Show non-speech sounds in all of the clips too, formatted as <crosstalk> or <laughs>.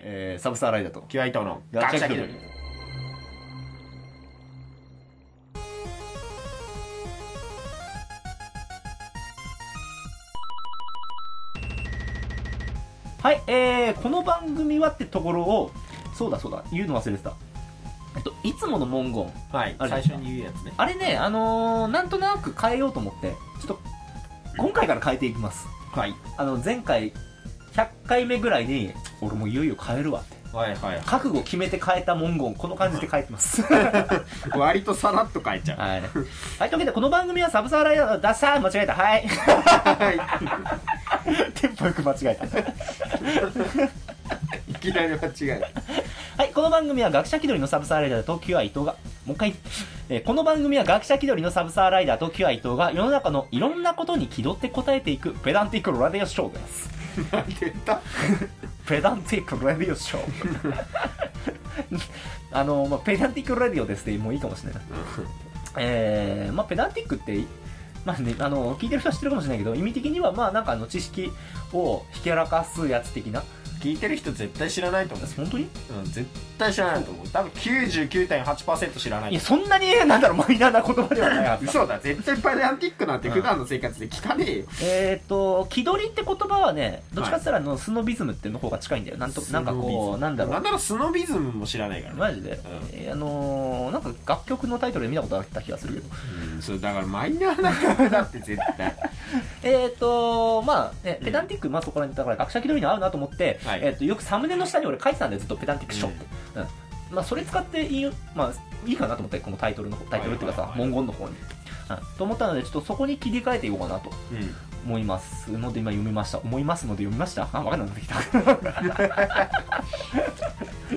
はいえーサブサーライダーとキュアイトのガチャキドリはい、えー、この番組はってところを、そうだそうだ、言うの忘れてた。えっと、いつもの文言。はい最初に言うやつねあれね、あのー、なんとなく変えようと思って、ちょっと、今回から変えていきます。はいあの、前回、100回目ぐらいに、俺もういよいよ変えるわって。はいはい覚悟決めて変えた文言、この感じで変えてます。<laughs> 割とさらっと書いちゃうはい。はい、というわけで、この番組はサブサーライダーださー間違えた。はい。テンポよく間違えた。いきなり間違えはい、この番組は学者気取りのサブサーライダーとキュア伊藤が、もう一回、えーこの番組は学者気取りのサブサーライダーとキュア伊藤が世の中のいろんなことに気取って答えていくペダンティックラディオショーです。たなんて言った？ペダンティックラディオショー。あの、まあ、ペダンティックラディオですってもういいかもしれない。えー、まあ、ペダンティックって、まあね、あの、聞いてる人は知ってるかもしれないけど、意味的には、まあ、なんかあの、知識をひけらかすやつ的な。聞いてる人絶対知らないと思う。本当に？うん絶対知らないと思う。多分99.8%知らないいや、そんなに、なんだろう、マイナーな言葉ではないはず。<laughs> 嘘だ絶対パレアンティックなんて普段の生活で聞かねえよ。えっ、と、気取りって言葉はね、どっちかって言ったらあの、スノビズムっていうの方が近いんだよ。なんと、なんかこう、なんだろう。なんだろうスノビズムも知らないからね。マジで、えーあのー、なんか楽曲のタイトルで見たことあった気がするけど。うんそうだからマイナーな曲だって絶対。<laughs> えっ、と、まあ、ね、ペダンティック、まあそこら辺、だから学者気取りに合うなと思って、はいえっ、と、よくサムネの下に俺書いてたんだよ、ずっとペダンティックショップ。うん。まあ、それ使っていいよ、まあ、いいかなと思って、このタイトルの、タイトルっていうかさ、はいはいはい文言の方に。うん。と思ったので、ちょっとそこに切り替えていこうかなとうん思いますので、今読みました。思いますので読みました。あ、わかんなくなってきた。<laughs>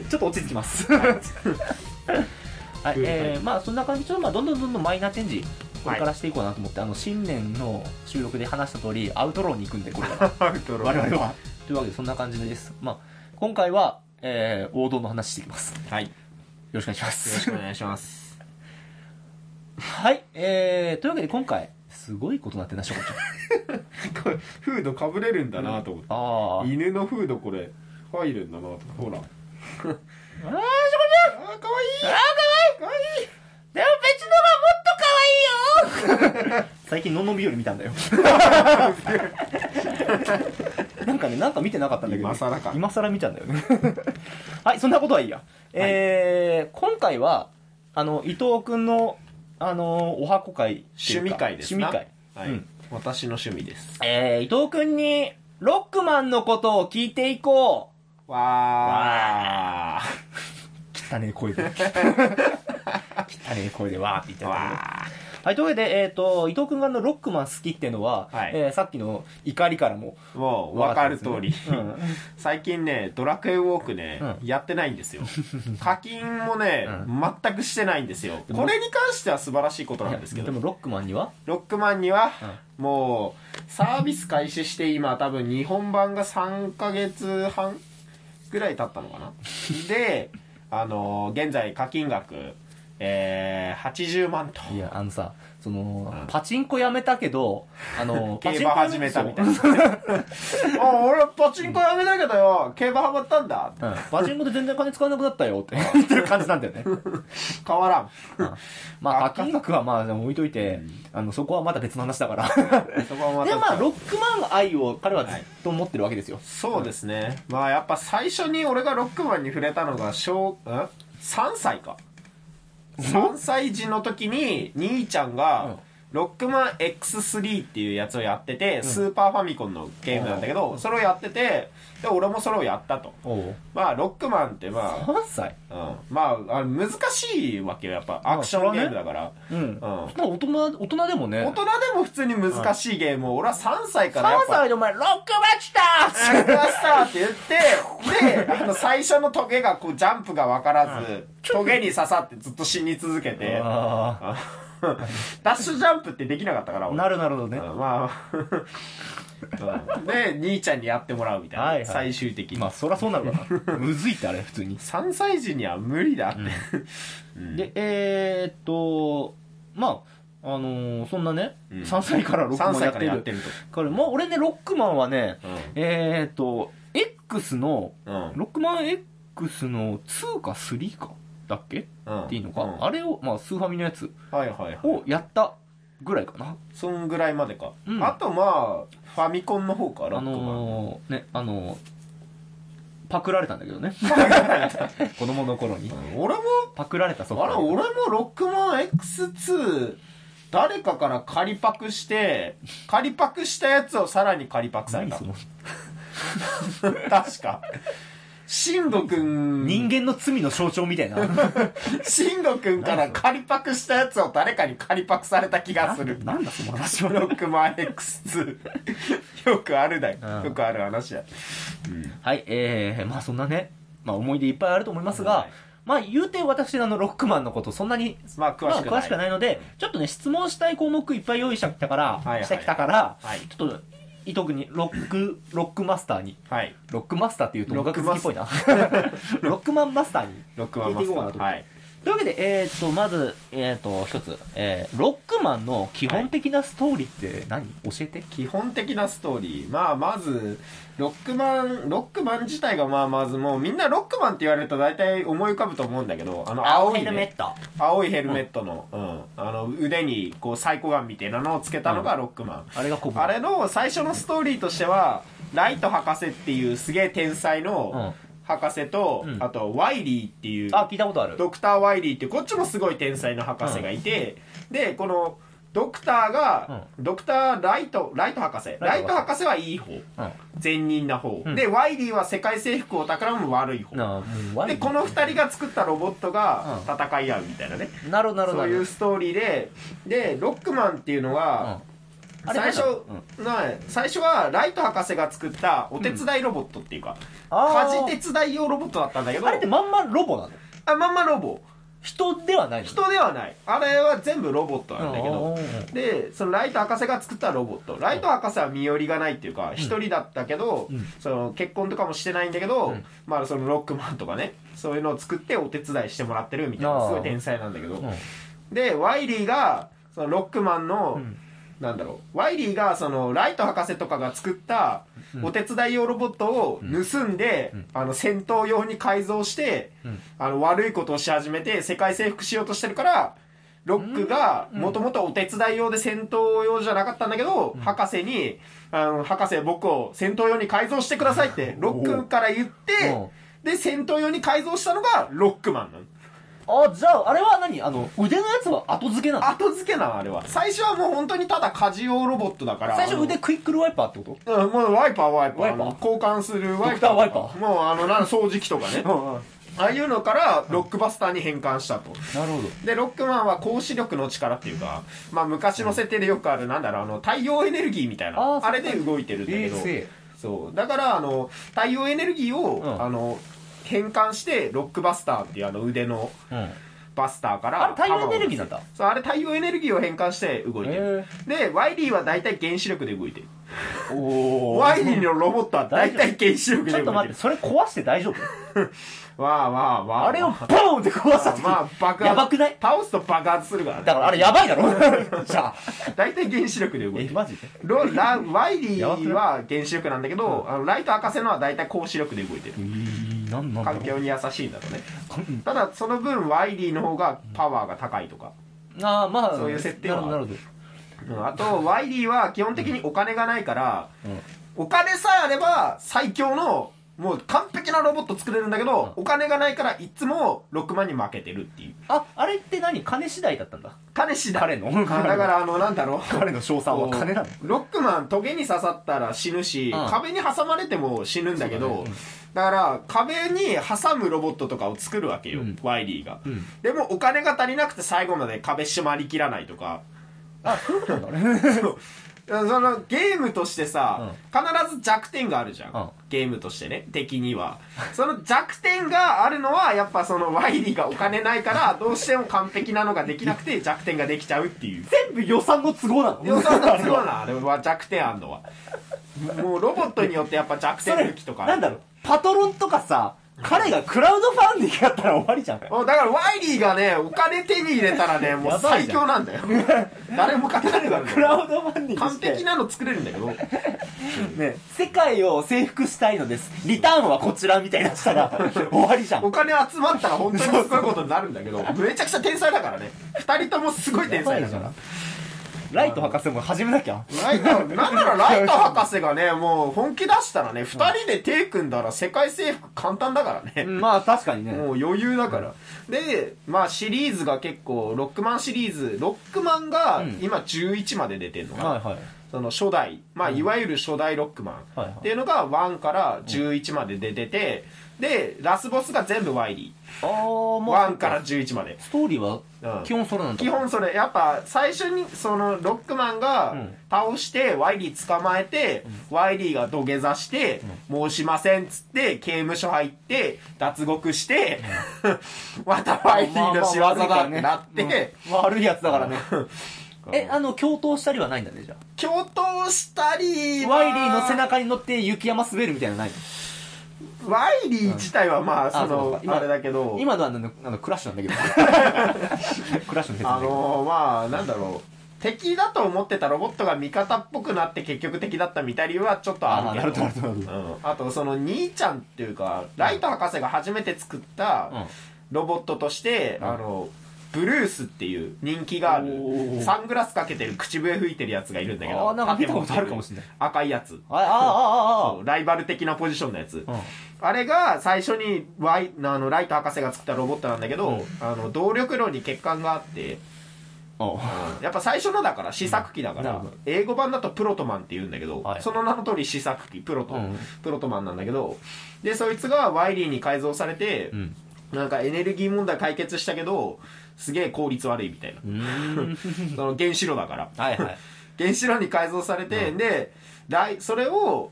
ちょっと落ち着きます。はい、えー、まあそんな感じで、ちょっとまあどんどんどんどんマイナーチェンジ、これからしていこうかなと思って、あの、新年の収録で話した通り、アウトローに行くんで、これから。<laughs> アウトロ我々は。というわけで、そんな感じです。まあ、今回は、えー、王道の話していきます。よはいよろしくお願いしまろす。しくお願いしますはい、えー、というわけで今回、すごいことになってんな、しょこちゃん。<laughs> これフードかぶれるんだなと思ってあー。犬のフードこれ入るんだなとほら <laughs> あー、しょこちゃんあーかわいいあー、かわいいかわいいでも別のがもっとよ <laughs> 最近のんのびより見たんだよ。<laughs> なんかね、なんか見てなかったんだけど。今更か今更見たんだよね。<laughs> はい、そんなことはいいや。えー、今回は、あの、伊藤くんの、あの、お箱会っていうか。趣味会ですな趣味会。はい、うん私の趣味ですえー、伊藤くんに、ロックマンのことを聞いていこう。わ汚ねえ声で。<laughs> 汚ねえ声でわーって言ってー。たはい、というわけで、えっ、と、伊藤くんがあのロックマン好きっていうのは、はい。えーさっきの怒りからもーもう分かる通り、うん。最近ねドラクエウォークね、うん。やってないんですよ。<laughs> 課金もね、う全くしてないんですよ。これに関しては素晴らしいことなんですけど。でもロックマンには、ロックマンには、もうサービス開始して今多分日本版が3ヶ月半ぐらい経ったのかな。<laughs> であのー現在課金額えー、80万と。いや、あのさ、その、うんパチンコやめたけど、あの、<laughs> 競馬始めたみたいな <laughs> あ俺パチンコやめたけどよ競馬ハマったんだうんパチンコで全然金使わなくなったよって言ってる感じなんだよね。<laughs> 変わらんまあ、課金額はまあ、でも置いといて、あの、そこはまた別の話だから。そこはまたでもまあ、ロックマン愛を彼はずっと持ってるわけですよ。そうですね。まあやっぱ最初に俺がロックマンに触れたのが小、ん ?3 歳か。3歳児の時に兄ちゃんが、ロックマン X3 っていうやつをやってて、スーパーファミコンのゲームなんだけど、それをやってて、で、俺もそれをやったと。まあ、ロックマンってま3歳？あ、うん、まあ、あ難しいわけよ、やっぱ。アクションゲームだから。うん。うんまあ、大人、大人でもね。大人でも普通に難しいゲームを、俺は3歳からやっ3ぱ。歳でお前、ロックマン来たありましたって言って、で、あの、最初のトゲがこう、ジャンプがわからず、トゲに刺さってずっと死に続けて、ああダッシュジャンプってできなかったから、俺。あなるなるほどね。うんまあ、うんで、兄ちゃんにやってもらうみたいな。はいはい最終的に。まあ、そらそうなるわな。<laughs> むずいってあれ、普通に。3歳児には無理だって。うんで、えー、っと、まあ、あのーそんなね、うん3歳からロックマ3歳ンやってる。からやってると。彼、まあ、俺ね、ロックマンはね、うんえー、っと、X の、うん。ロックマン X の2か3かだっけ？うん。っていいのか、うんあれを、まあ、スーファミのやつはいはいはい。をやったぐらいかな。そんぐらいまでか。うんあとまあ、ファミコンの方か、ロッあクマン。のー、ね、あのー、パクられたんだけどね。<laughs> 子供の頃に。俺も、パクられたソフあれ、ト。俺もロックマン X2、誰かから仮パクして、仮パクしたやつをさらに仮パクされた何そ。の <laughs> 確か。シンゴくん、人間の罪の象徴みたいな。シンゴくんから仮パクしたやつを誰かに仮パクされた気がする。なんだその話は。ロックマン X2。よくあるだようん。よくある話や。はい、えー、まあそんなね、まあ思い出いっぱいあると思いますが、はいまあ言うて私あのロックマンのことそんなに、まあ、詳しくない。まあ詳しくないので、ちょっとね、質問したい項目いっぱい用意してきたから、はいはいしてきたから、はい。ちょっと、伊藤君にロック、ロックマスターに、はい。ロックマスターって言うと音楽好きっぽいな。ロ <laughs> ロックマンマスターに。ロックマンマスター。聞いていこうかなとはい。というわけで、えー、っと、まず、えー、っと、一つ、えー、ロックマンの基本的なストーリーって何、教えて。基本的なストーリー。まあ、まず、ロックマン、ロックマン自体がまあ、まずもうみんなロックマンって言われると大体思い浮かぶと思うんだけど、あの、青い、ね、ト。青いヘルメットの、うん、あの、腕にこう、サイコガンみたいなのをつけたのがロックマン。あれがコブラあれの最初のストーリーとしては、ライト博士っていうすげえ天才の博士と、うん。あと、ワイリーっていう、あ、聞いたことある。ドクター・ワイリーっていうこっちもすごい天才の博士がいて、でこのドクターが、ドクター・ライトライト博士。ライト博士。はいい方。うん。善人な方、うん。でワイリーは世界征服を企む悪い方。でこの二人が作ったロボットがうん。戦い合うみたいなね、なるほどなるほど。そういうストーリーででロックマンっていうのは、最初うん、な最初はライト博士が作ったお手伝いロボットっていうか、家事手伝い用ロボットだったんだけどあれってまんまロボなの？あまんまロボ。人ではないの？人ではない。あれは全部ロボットなんだけどうんでそのライト博士が作ったロボット。ライト博士は身寄りがないっていうか一人だったけど、うん。その結婚とかもしてないんだけど、うん。まあそのロックマンとかねそういうのを作ってお手伝いしてもらってるみたいなすごい天才なんだけど、うん。でワイリーがそのロックマンの、うんなんだろう。ワイリーがそのライト博士とかが作ったうん。お手伝い用ロボットを盗んで、うん。あの戦闘用に改造して、うん。あの悪いことをし始めて世界征服しようとしてるからロックがうん。もともとお手伝い用で戦闘用じゃなかったんだけど、ん。博士にあの「博士僕を戦闘用に改造してください」ってロックから言ってで戦闘用に改造したのがロックマンなのあ、じゃあ、あれは何？あの、腕のやつは後付けなの後付けなのあれは。最初はもう本当にただ家事用ロボットだから最初腕クイックルワイパーってこと？うん、もうワイパーワイパー。ワイパー。交換するワイパー。ワイパー。もうあのなん掃除機とかね。ああいうのからロックバスターに変換したと。なるほど。でロックマンは光子力の力っていうか、まあ、昔の設定でよくあるなんだろうあの太陽エネルギーみたいなあれで動いてるんだけど。え。そう。だからあの太陽エネルギーを、うん。あの変換してロックバスターっていうあの腕のうん。バスターからあれ太陽エネルギーなんだ。そうあれ太陽エネルギーを変換して動いてる。でワイリーは大体原子力で動いてる。おワイリーのロボットは大体原子力で動いてる。ちょっと待って、それ壊して大丈夫？<laughs> わあわあわああれをボーンって壊した時まあ爆発。やばくない？倒すと爆発するからね。だからあれやばいだろ。<laughs> じゃあ。大体原子力で動いてえ、るマジで？ロラワイリーは原子力なんだけど、あのライト博士のは大体光子力で動いてる環境に優しいんだろうね。うんただその分ワイリーの方がパワーが高いとか、ああ、まあ、そういう設定は。なるほど。うんあとワイリーは基本的にお金がないから、うん。お金さえあれば最強のもう完璧なロボット作れるんだけど、お金がないからいつもロックマンに負けてるっていう。あ、あれって何金次第だったんだ？金次第。彼の。あだからあのなんだろう。彼の賞賛は金なの。ロックマントゲに刺さったら死ぬし、うん。壁に挟まれても死ぬんだけどだから壁に挟むロボットとかを作るわけよ、うん。ワイリーが、うん。でもお金が足りなくて最後まで壁閉まりきらないとか。あ、そうい <laughs> うことなんだね。そのゲームとしてさ、必ず弱点があるじゃん、うん。ゲームとしてね敵には。その弱点があるのはやっぱそのワイリーがお金ないから <laughs> どうしても完璧なのができなくて弱点ができちゃうっていう。全部予算の都合なの。予算が強いなあれは弱点あんのは。もうロボットによってやっぱ弱点それ武器とかなんだろうパトロンとかさ彼がクラウドファンディングやったら終わりじゃん。もうだからワイリーがね、お金手に入れたらね、<laughs> もう最強なんだよ。<laughs> 誰も勝てなくなるんだよクラウドファンディング完。璧なの作れるんだけど。<laughs> ね、世界を征服したいのです。リターンはこちらみたいなしたら終わりじゃんお。金集まったら本当にすごいことになるんだけど、めちゃくちゃ天才だからね。二人ともすごい天才だから。ライト博士も始めなきゃ。ライト、なんならライト博士がね、もう本気出したらね、二人で手組んだら世界征服簡単だからね。まあ確かにね。もう余裕だから。で、まあシリーズが結構、ロックマンシリーズ、ロックマンがうん今11まで出てんのかな。はいはい。その初代、まあいわゆる初代ロックマンっていうのが1から11まで出てて、で、ラスボスが全部ワイリあー、ー。まあ。1から11まで。ストーリーはうん基本それなんだ。基本それ、やっぱ最初にそのロックマンがうん倒してワイリー捕まえて、ワイリーが土下座して、もうしませんっつって刑務所入って脱獄して、<laughs> またワイリーの仕業だってなって、うん悪いやつだからね。え、あの、共闘したりはないんだね、じゃ共闘したりワイリーの背中に乗って雪山滑るみたいなのないのワイリー自体はまあ、そのあれだけど、今のはあの、あのクラッシュなんだけど。<laughs> クラッシュの説明。あのー、まあ、なんだろう。敵だと思ってたロボットが味方っぽくなって結局敵だったみたい理由はちょっとあるけど。あと、その兄ちゃんっていうか、ライト博士が初めて作ったうんロボットとして、うんあの、ブルースっていう人気がある、サングラスかけてる口笛吹いてるやつがいるんだけど、あーなんか見たことあるかもしれない。赤いやつ。あ、ああ、ああ、ライバル的なポジションのやつ。あれが最初にワイあのライト博士が作ったロボットなんだけど、うん。あの動力炉に欠陥があって、うん。やっぱ最初のだから試作機だから、英語版だとプロトマンって言うんだけど、はい。その名の通り試作機プロト、うん。プロトマンなんだけどでそいつがワイリーに改造されて、うん。なんかエネルギー問題解決したけどすげえ効率悪いみたいな。<laughs> その原子炉だから。はいはい。<laughs> 原子炉に改造されて、うん。でそれを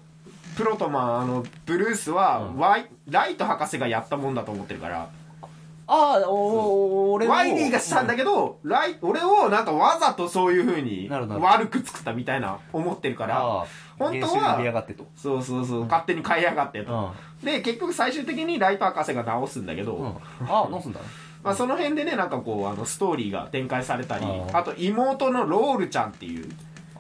プロトマンあのブルースは、うん。ワイライト博士がやったもんだと思ってるから。ああ、お俺も。ワイリーがしたんだけど、ライ俺をなんかわざとそういう風になるほど。なる悪く作ったみたいな思ってるから。ああ、本当は原子力出やがってと。そうそうそう。勝手に買いやがってと、で結局最終的にライト博士が直すんだけど、うん。ああ、どうすんだまあ、その辺でねなんかこうあのストーリーが展開されたりああと妹のロールちゃんっていう。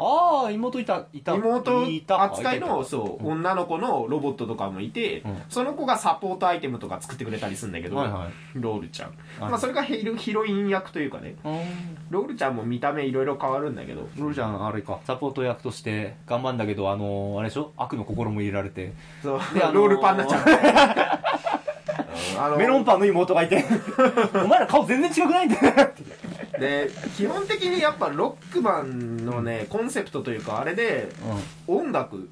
ああ、妹いた、いた。妹扱いのいそう、女の子のロボットとかもいて、うん。その子がサポートアイテムとか作ってくれたりするんだけど、はいはい。ロールちゃん、はい。まあ、それがヒロヒロイン役というかね。ロールちゃんも見た目いろいろ変わるんだけど。ロルちゃん、あれか、サポート役として頑張んだけど、あのー、あれでしょ？悪の心も入れられて、そう、であのーロールパンナちゃん <laughs> メロンパンの妹がいて、<laughs> お前ら顔全然違くない？んだよ。で基本的にやっぱロックマンのねコンセプトというかあれで音楽。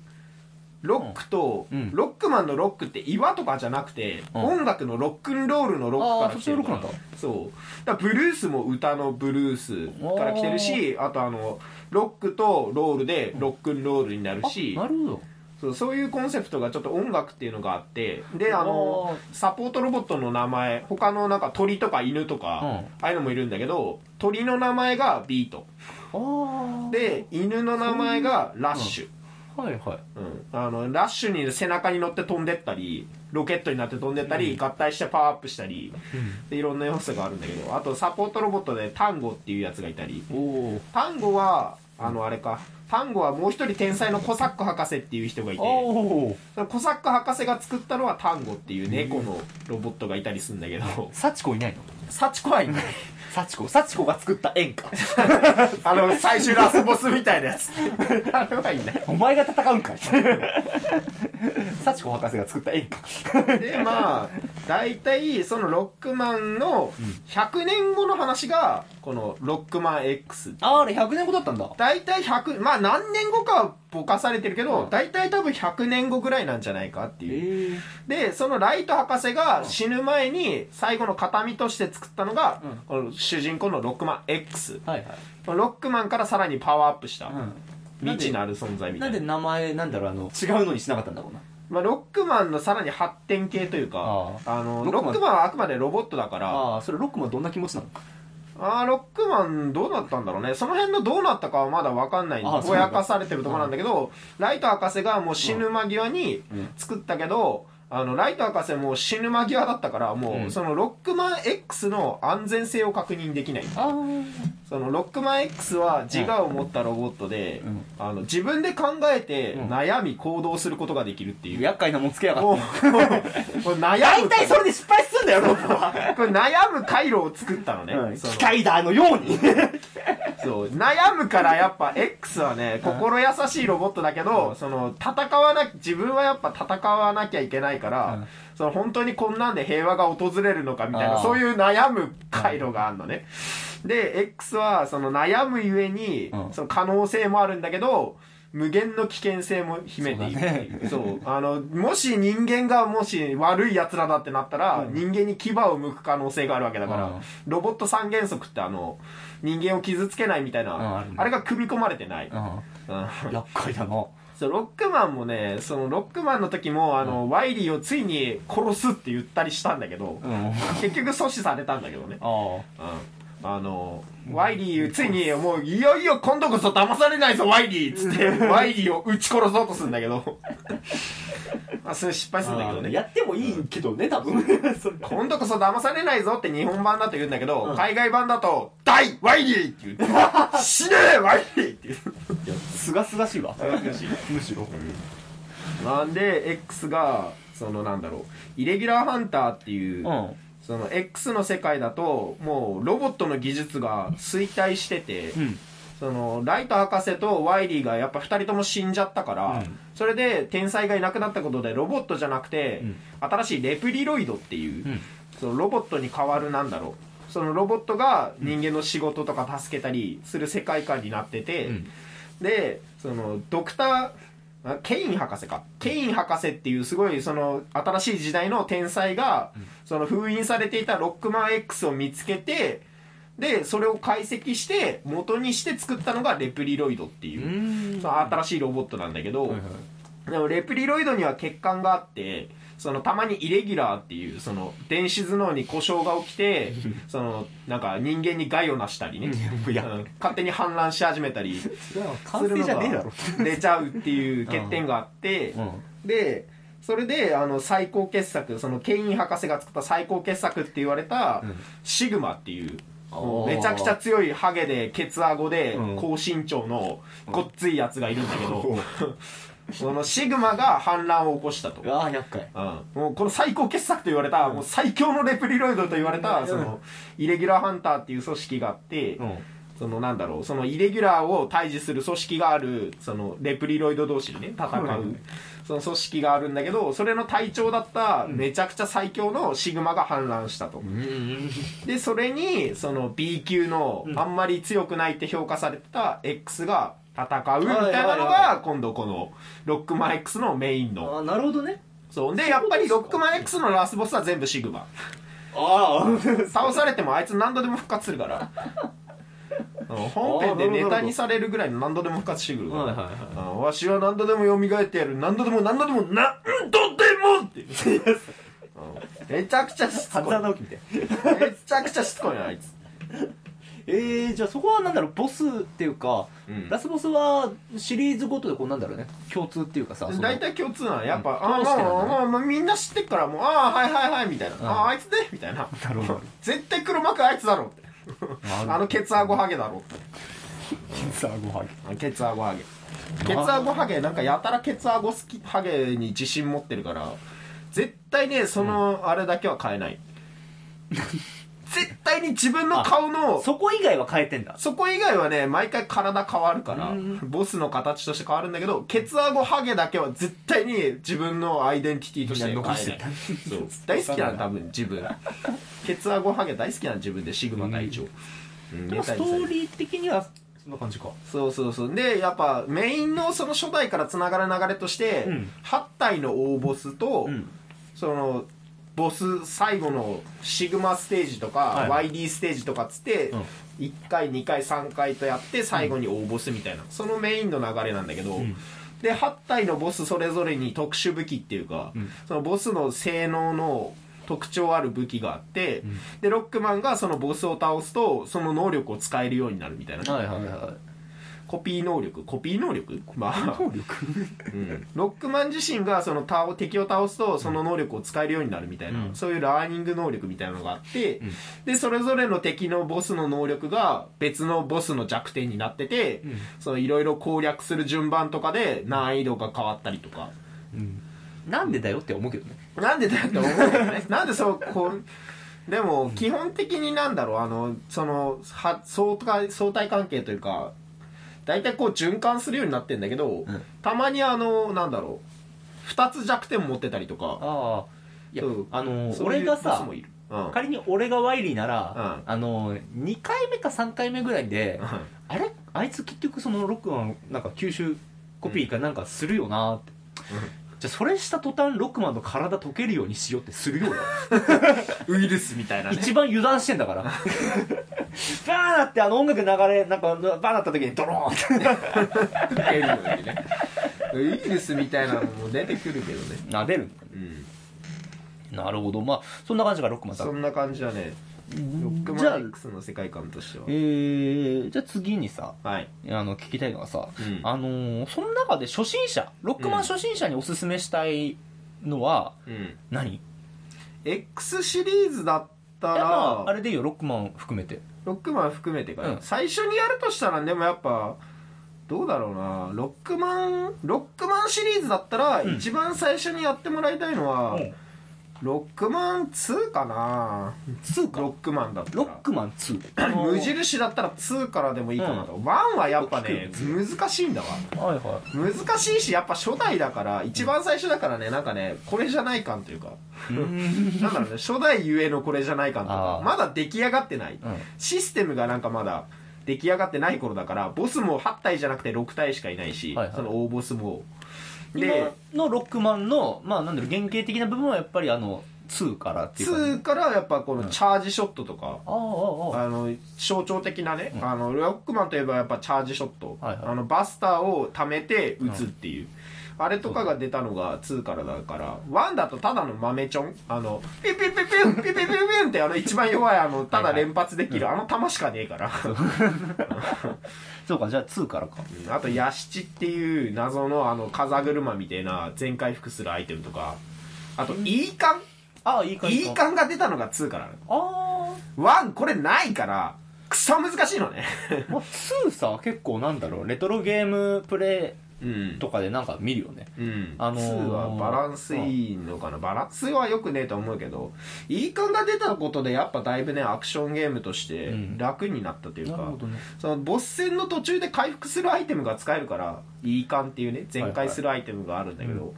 ロックと、うん。ロックマンのロックって岩とかじゃなくて、うん。音楽のロックンロールのロックから来てる。からそう。だブルースも歌のブルースから来てるしあとあのロックとロールでロックンロールになるし、なるほど。そうそういうコンセプトがちょっと音楽っていうのがあってであのサポートロボットの名前他のなんか鳥とか犬とか、うん。ああいうのもいるんだけど鳥の名前がビート。で犬の名前がラッシュ、はいはい。うん。あのラッシュに背中に乗って飛んでったりロケットになって飛んでったり、合体してパワーアップしたりでいろんな要素があるんだけどあとサポートロボットでタンゴっていうやつがいたり。タンゴはあのあれか。タンゴはもう一人天才のコサック博士っていう人がいて。コサック博士が作ったのはタンゴっていう猫のロボットがいたりするんだけど。幸子いないの？サチコはいない幸子。幸子が作った演歌。<laughs> あの最終ラスボスみたいなやつ <laughs> あれはいないお前が戦うんかい。<laughs> 幸子博士が作った演歌。でまあ大体そのロックマンの100年後の話がこのロックマン X ああれ100年後だったんだ。大体100まあ何年後かはぼかされてるけど、うん。大体多分100年後ぐらいなんじゃないかっていう。え。でそのライト博士が死ぬ前に最後の形見として作ったのが、うん。この主人公のロックマン X はいはい。ロックマンからさらにパワーアップしたうん。未知なる存在みたな。ないんで名前なんだろうあの違うのにしなかったんだろうな。まあ、ロックマンのさらに発展系というかあのロロックマンックマンはあくまでロボットだから。ああそれロックマンどんな気持ちなの？あーロックマンどうなったんだろうね。その辺のどうなったかはまだ分かんない。ぼやかされてるところなんだけど、ライト博士がもう死ぬ間際にうん。作ったけど、あの、ライト博士もう死ぬ間際だったから、もう、うんそのロックマン X の安全性を確認できない。あそのロックマン X は自我を持ったロボットで、うんあの、自分で考えてうん悩み行動することができるっていう。厄介なもんつけやがって。これ悩む。大体それで失敗すんだよ、ロボットは。<laughs> これ悩む回路を作ったのね。機械だのように。そう、悩むからやっぱ X はね、心優しいロボットだけど、その、戦わな、自分はやっぱ戦わなきゃいけないから、うん。その本当にこんなんで平和が訪れるのかみたいな、そういう悩む回路があるのね。で、X はその悩むゆえに、うん。その可能性もあるんだけど、無限の危険性も秘めているっていう。そう,、あの、もし人間がもし悪い奴らだってなったら、うん人間に牙を向く可能性があるわけだから、うんロボット三原則ってあの、人間を傷つけないみたいな、んあれが組み込まれてない。うん。うん厄介だな。そう、ロックマンもね、そのロックマンの時も、あの、ワイリーをついに殺すって言ったりしたんだけど、うん。結局阻止されたんだけどね。あうん。あの、ワイリー、ついに、もう、いよいよ今度こそ騙されないぞ、ワイリーっつって、<laughs> ワイリーを撃ち殺そうとするんだけど、<laughs> まあ、それ失敗するんだけどね。やってもいいけどね、多分。<laughs> 今度こそ騙されないぞって日本版だと言うんだけど、うん海外版だと、大ワイリーって言って、死ねえワイリーって言う。すがすがしいわ。難しい。むしろ。なんで X がそのなんだろうイレギュラーハンターっていう、うん。その X の世界だともうロボットの技術が衰退してて、うん。そのライト博士とワイリーがやっぱ2人とも死んじゃったから、うんそれで天才がいなくなったことでロボットじゃなくて、うん新しいレプリロイドっていう、うん。そのロボットに代わるなんだろうそのロボットが人間の仕事とか助けたりする世界観になってて、うんでそのドクターあケイン博士か。ケイン博士っていうすごいその新しい時代の天才が、その封印されていたロックマン X を見つけてでそれを解析して元にして作ったのがレプリロイドっていう、新しいロボットなんだけど、はいはい。でもレプリロイドには欠陥があってそのたまにイレギュラーっていうその電子頭脳に故障が起きて <laughs> そのなんか人間に害をなしたりね、勝手に反乱し始めたり完成じゃねえだろ。出ちゃうっていう欠点があって、うん。でそれであの最高傑作そのケイン博士が作った最高傑作って言われた、うん。シグマっていうめちゃくちゃ強いハゲでケツアゴでうん。高身長のごっついやつがいるんだけど、<laughs> そのシグマが反乱を起こしたと。ああ、厄介。うん、もうこの最高傑作と言われた、もう最強のレプリロイドと言われた、うんそのイレギュラーハンターっていう組織があって、うん。そのなんだろう、そのイレギュラーを退治する組織がある、そのレプリロイド同士でね、戦う、うんその組織があるんだけど、それの隊長だっためちゃくちゃ最強のシグマが反乱したと。で、それに、その B 級のあんまり強くないって評価されてた X が戦うみたいなのが、今度このロックマン X のメインの。ああ、なるほどね。そう。で、やっぱりロックマン X のラスボスは全部シグマ。ああ。倒されてもあいつ何度でも復活するから。うん本編でネタにされるぐらいの何度でも復活してくるから、はいはいはいうんわしは何度でも蘇ってやる何度でも何度でも何度でもって <laughs> うんめちゃくちゃしつこい。めちゃくちゃしつこいなあいつえー、じゃあそこはなんだろう、ボスっていうか、うん。ラスボスはシリーズごとでこうなんだろうね、共通っていうかさ、大体共通なのやっぱ、うん。ああね。まあまあまあみんな知ってっからもうああはいはいはいみたいな、ん。あああいつねみたいな。なるほど。<laughs> 絶対黒幕あいつだろって。あのケツアゴハゲだろって。さあごはぎ。ケツアゴハゲ。ケツアゴハゲなんかやたらケツアゴ好きハゲに自信持ってるから絶対ねそのあれだけは変えない、<laughs> 絶対に自分の顔のそこ以外は変えてんだ。そこ以外はね毎回体変わるからうん。ボスの形として変わるんだけどケツアゴハゲだけは絶対に自分のアイデンティティとして残してたそう。<laughs> 大好きなの多分自分。ケツアゴハゲ大好きなの自分でシグマ隊長、うん。でもストーリー的にはそんな感じか。そうそうそう。でやっぱメインのその初代からつながる流れとして、うん。8体の大ボスと、うん。そのボス最後のシグマステージとか、はい。YD ステージとかっつって、うん。1回2回3回とやって最後に大ボスみたいな、そのメインの流れなんだけど、ん。で8体のボスそれぞれに特殊武器っていうか、うん。そのボスの性能の特徴ある武器があって、ん。でロックマンがそのボスを倒すとその能力を使えるようになるみたいな、はいはいはい。コピー能力コピー能力？まあ、能力？うん、ロックマン自身がその倒敵を倒すとその能力を使えるようになるみたいな、うん。そういうラーニング能力みたいなのがあって、うん。でそれぞれの敵のボスの能力が別のボスの弱点になってて、うん。そのいろいろ攻略する順番とかで難易度が変わったりとか、うん。なんでだよって思うけどね。なんでだよって思うけどね。<laughs> なんでそうこうでも基本的になんだろうあのそのは相対相対関係というか大体こう循環するようになってんだけど、ん。たまにあのなんだろう2つ弱点持ってたりとか。ああ。いや、うん。あのそういう俺がさボスもいる。うん。仮に俺がワイリーなら、うん。あの2回目か3回目ぐらいで、うん。あれ？あいつ結局そのロックマンなんか吸収コピーかなんかするよなって、じゃあそれした途端ロックマンの体溶けるようにしようってするよう <laughs> ウイルスみたいなね。一番油断してんだから。バーなってあの音楽流れなんかバーなった時にドローンって。受けるようにね。ウイルスみたいなのも出てくるけどね。な出る。うん。なるほど。まあそんな感じがロックマンさそんな感じだねロックじゃあマン X の世界観としては。えー、じゃあ次にさはい。あの聞きたいのがさ、うん。あのーその中で初心者ロックマン初心者におすすめしたいのはうん。何、X シリーズだったまらああれでいいよロックマン含めて。ロックマン含めてかな、うん。最初にやるとしたらでもやっぱどうだろうな。ロックマンロックマンシリーズだったら、うん。一番最初にやってもらいたいのは、うんロックマン2かな。2か？ロックマンだったら。ロックマン2あのー無印だったら2からでもいいかなと、1はやっぱね難しいんだわ。はいは難しいしやっぱ初代だから一番最初だからねなんかねこれじゃない感というか。いうん。なんだろうね初代ゆえのこれじゃない感とあか。ーまだ出来上がってない。うん。システムがなんかまだ出来上がってない頃だからボスも8体じゃなくて6体しかいないし、はいはい。その大ボスも今でのロックマンのまあなんだろう原型的な部分はやっぱりあの2からっていう感じ？2からやっぱこのチャージショットとか、あああの象徴的なね、うん。あのロックマンといえばやっぱチャージショット、はいはい。あのバスターを貯めて撃つっていう、あれとかが出たのが2からだから1だとただの豆ちょん。あのピッピッピッピュンピッピッピッピュンってあの一番弱いあのただ連発できるあの弾しかねえからそうかじゃあ2からかあとヤシチっていう謎のあの風車みたいな全回復するアイテムとかあと E 缶ああいい感 E 缶が出たのが2からなのあ1これないからクソ難しいのね、まあ、2さ結構なんだろうレトロゲームプレイとかでなんか見るよね。うん、あのー2はバランスいいのかな、バランスはよくねえと思うけど E 缶が出たことでやっぱだいぶねアクションゲームとしてうん。楽になったというか、なるほどね。そのボス戦の途中で回復するアイテムが使えるから E 缶っていうね全開するアイテムがあるんだけど、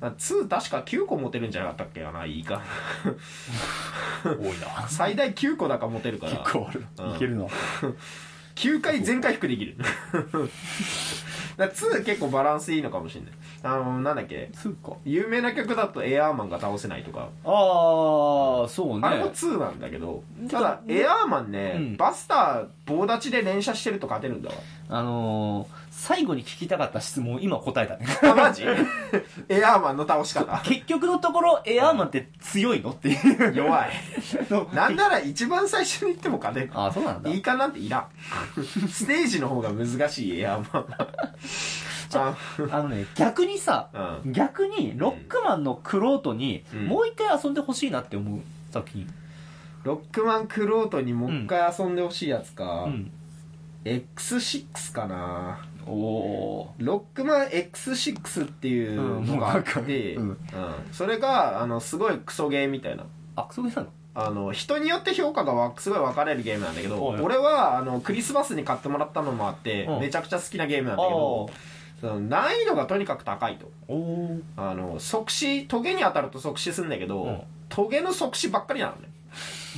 まあ2確か9個持てるんじゃなかったっけな E 缶多いな。<laughs> 最大9個だか持てるから。<laughs> 結構ある。うん。いけるな <laughs> 9回全回復できる。<laughs> だから2結構バランスいいのかもしれない。あのなんだっけ？2か。有名な曲だとエアーマンが倒せないとか、ああそうね。あれも2なんだけどただエアーマンね、うん。バスター棒立ちで連射してると勝てるんだわ。あのー、最後に聞きたかった質問今答えたね。<laughs> あマジ？<laughs> エアーマンの倒し方。結局のところエアーマンって強いのっていう。弱い。の <laughs> なんなら一番最初に言っても勝てる。ああそうなんだ。いいかなんていらん。ステージの方が難しいエアーマン。はあのね逆にさあうん。逆にロックマンのクロートにうん。もう一回遊んでほしいなって思う作品ロックマンクロートにもう一回遊んでほしいやつか、うん。X6 かなおおロックマン X6 っていうのがあって、うんうんそれがあのすごいクソゲーみたいな。あクソゲーなの？あの人によって評価がわすごい分かれるゲームなんだけど、はい俺はあのクリスマスに買ってもらったのもあって、う。んめちゃくちゃ好きなゲームなんだけどその難易度がとにかく高いと。おおあの即死トゲに当たると即死するんだけど、うん。トゲの即死ばっかりなのね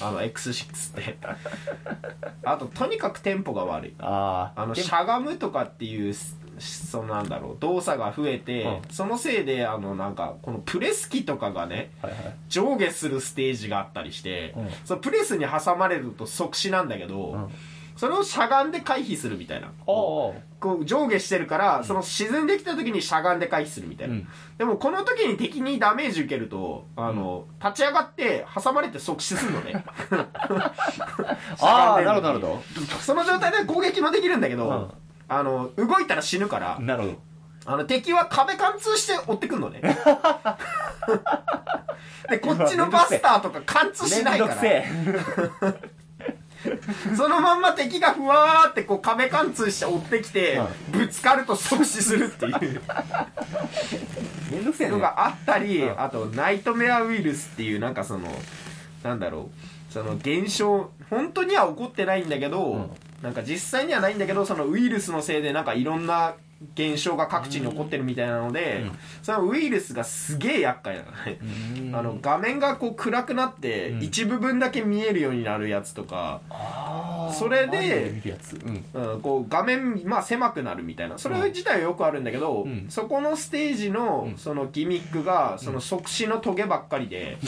あの X6 って。<laughs> あととにかくテンポが悪い。あああのしゃがむとかっていうすそのなんだろう動作が増えて、うそのせいであのなんかこのプレス機とかがねはいはい。上下するステージがあったりして、うん。そのプレスに挟まれると即死なんだけど、うんそれをしゃがんで回避するみたいな。こう上下してるから、その沈んできた時にしゃがんで回避するみたいな、うん。でもこの時に敵にダメージ受けるとあの、立ち上がって挟まれて即死するのね。<laughs> <laughs> ああなるほどなるほど。その状態で攻撃もできるんだけど、うん。ああの動いたら死ぬからなるほど。あの敵は壁貫通して追ってくんのね。<laughs> でこっちのバスターとか貫通しないから <laughs> そのまんま敵がふわーってこう壁貫通して追ってきて、ぶつかると即死するっていう。めんどくせえね。のがあったり、うんあとナイトメアウイルスっていうなんかそのなんだろう。その現象本当には起こってないんだけど、うん。なんか実際にはないんだけどそのウイルスのせいでなんかいろんな現象が各地に起こってるみたいなので、うん。そのウイルスがすげえ厄介なのね、うん。あの画面がこう暗くなって、うん。一部分だけ見えるようになるやつとか、それでうん。うん、こう画面、まあ、狭くなるみたいな。それ自体はよくあるんだけど、うん。そこのステージのうん。そのギミックがその即死のトゲばっかりで、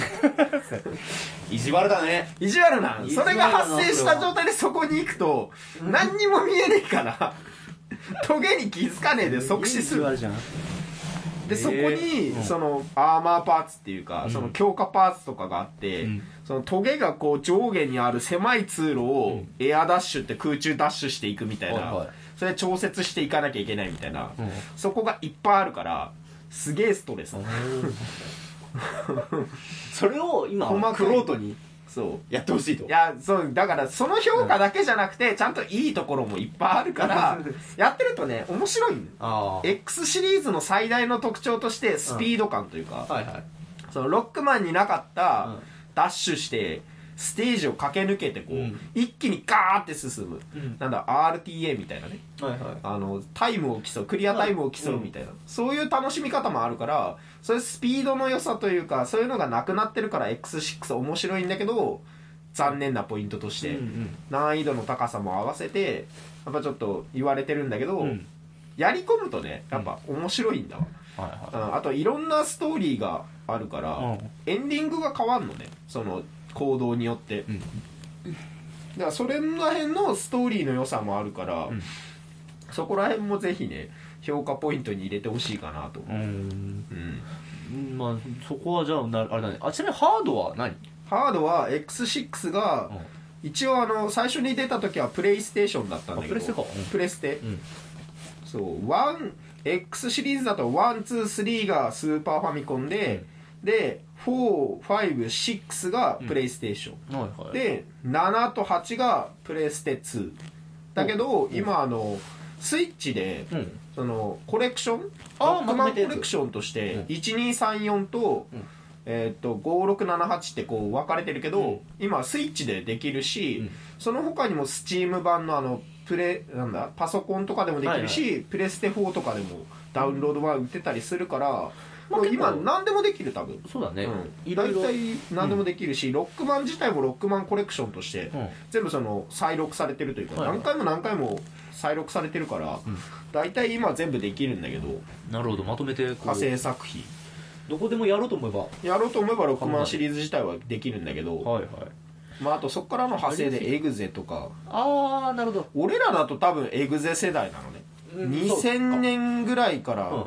<laughs> 意地悪だね。意地悪なそれが発生した状態でそこに行くと何にも見えねえからトゲに気づかねえで即死する。でそこにうん。そのアーマーパーツっていうかうん。その強化パーツとかがあってうん。そのトゲがこう上下にある狭い通路をエアダッシュって空中ダッシュしていくみたいな。いそれで調節していかなきゃいけないみたいな。うん。そこがいっぱいあるからすげえストレス。<laughs> それを今クロートにそう。やってほしいと。いやそうだからその評価だけじゃなくてちゃんといいところもいっぱいあるからやってるとね面白いんだよ。ああ X シリーズの最大の特徴としてスピード感というか、はいはい。そのロックマンになかったうん。ダッシュしてステージを駆け抜けてこう、うん。一気にガーって進む、うん。なんだ RTA みたいなね。はいはい。あのタイムを競うクリアタイムを競うみたいな、そういう楽しみ方もあるからそういうスピードの良さというかそういうのがなくなってるから X6 面白いんだけど残念なポイントとして、うん難易度の高さも合わせてやっぱちょっと言われてるんだけど、うん。うんやり込むとねやっぱ面白いんだわ、はいはうんあといろんなストーリーがあるから、うん。エンディングが変わるのね。その行動によって、うん。だからそれら辺のストーリーの良さもあるから、ん。そこら辺もぜひね評価ポイントに入れてほしいかなと、いうん。うん。うんまあそこはじゃあなあれだね。あちなみにハードは何？ハードは X6 が、一応あの最初に出た時はプレイステーションだったんだけど。あプレステか。うん。プレステ。うん。そう。1X シリーズだと123がスーパーファミコンで、で456がプレイステーション、はいはい。で7と8がプレステ2だけど今あのスイッチでうん。そのコレクション？ロックマンコレクションとしてうん。1234と,、うん。えーっと5678ってこう分かれてるけど、うん。今スイッチでできるし、うん。その他にもスチーム版のあのプレなんだパソコンとかでもできるし、プレステ4とかでもダウンロード版売ってたりするから、まあもう今何でもできる多分。そうだね。うん、いろいろ。大体何でもできるし、ロックマン自体もロックマンコレクションとしてうん。全部その再録されてるというか、はいはい。何回も何回も再録されてるから、うん。大体今全部できるんだけどなるほど。まとめてこ派生作品。うどこでもやろうと思えば。やろうと思えばロックマンシリーズ自体はできるんだけど、はいはい。まあ、あとそこからの派生でエグゼとか。ああなるほど。俺らだと多分エグゼ世代なのね、うん2000年ぐらいから、うん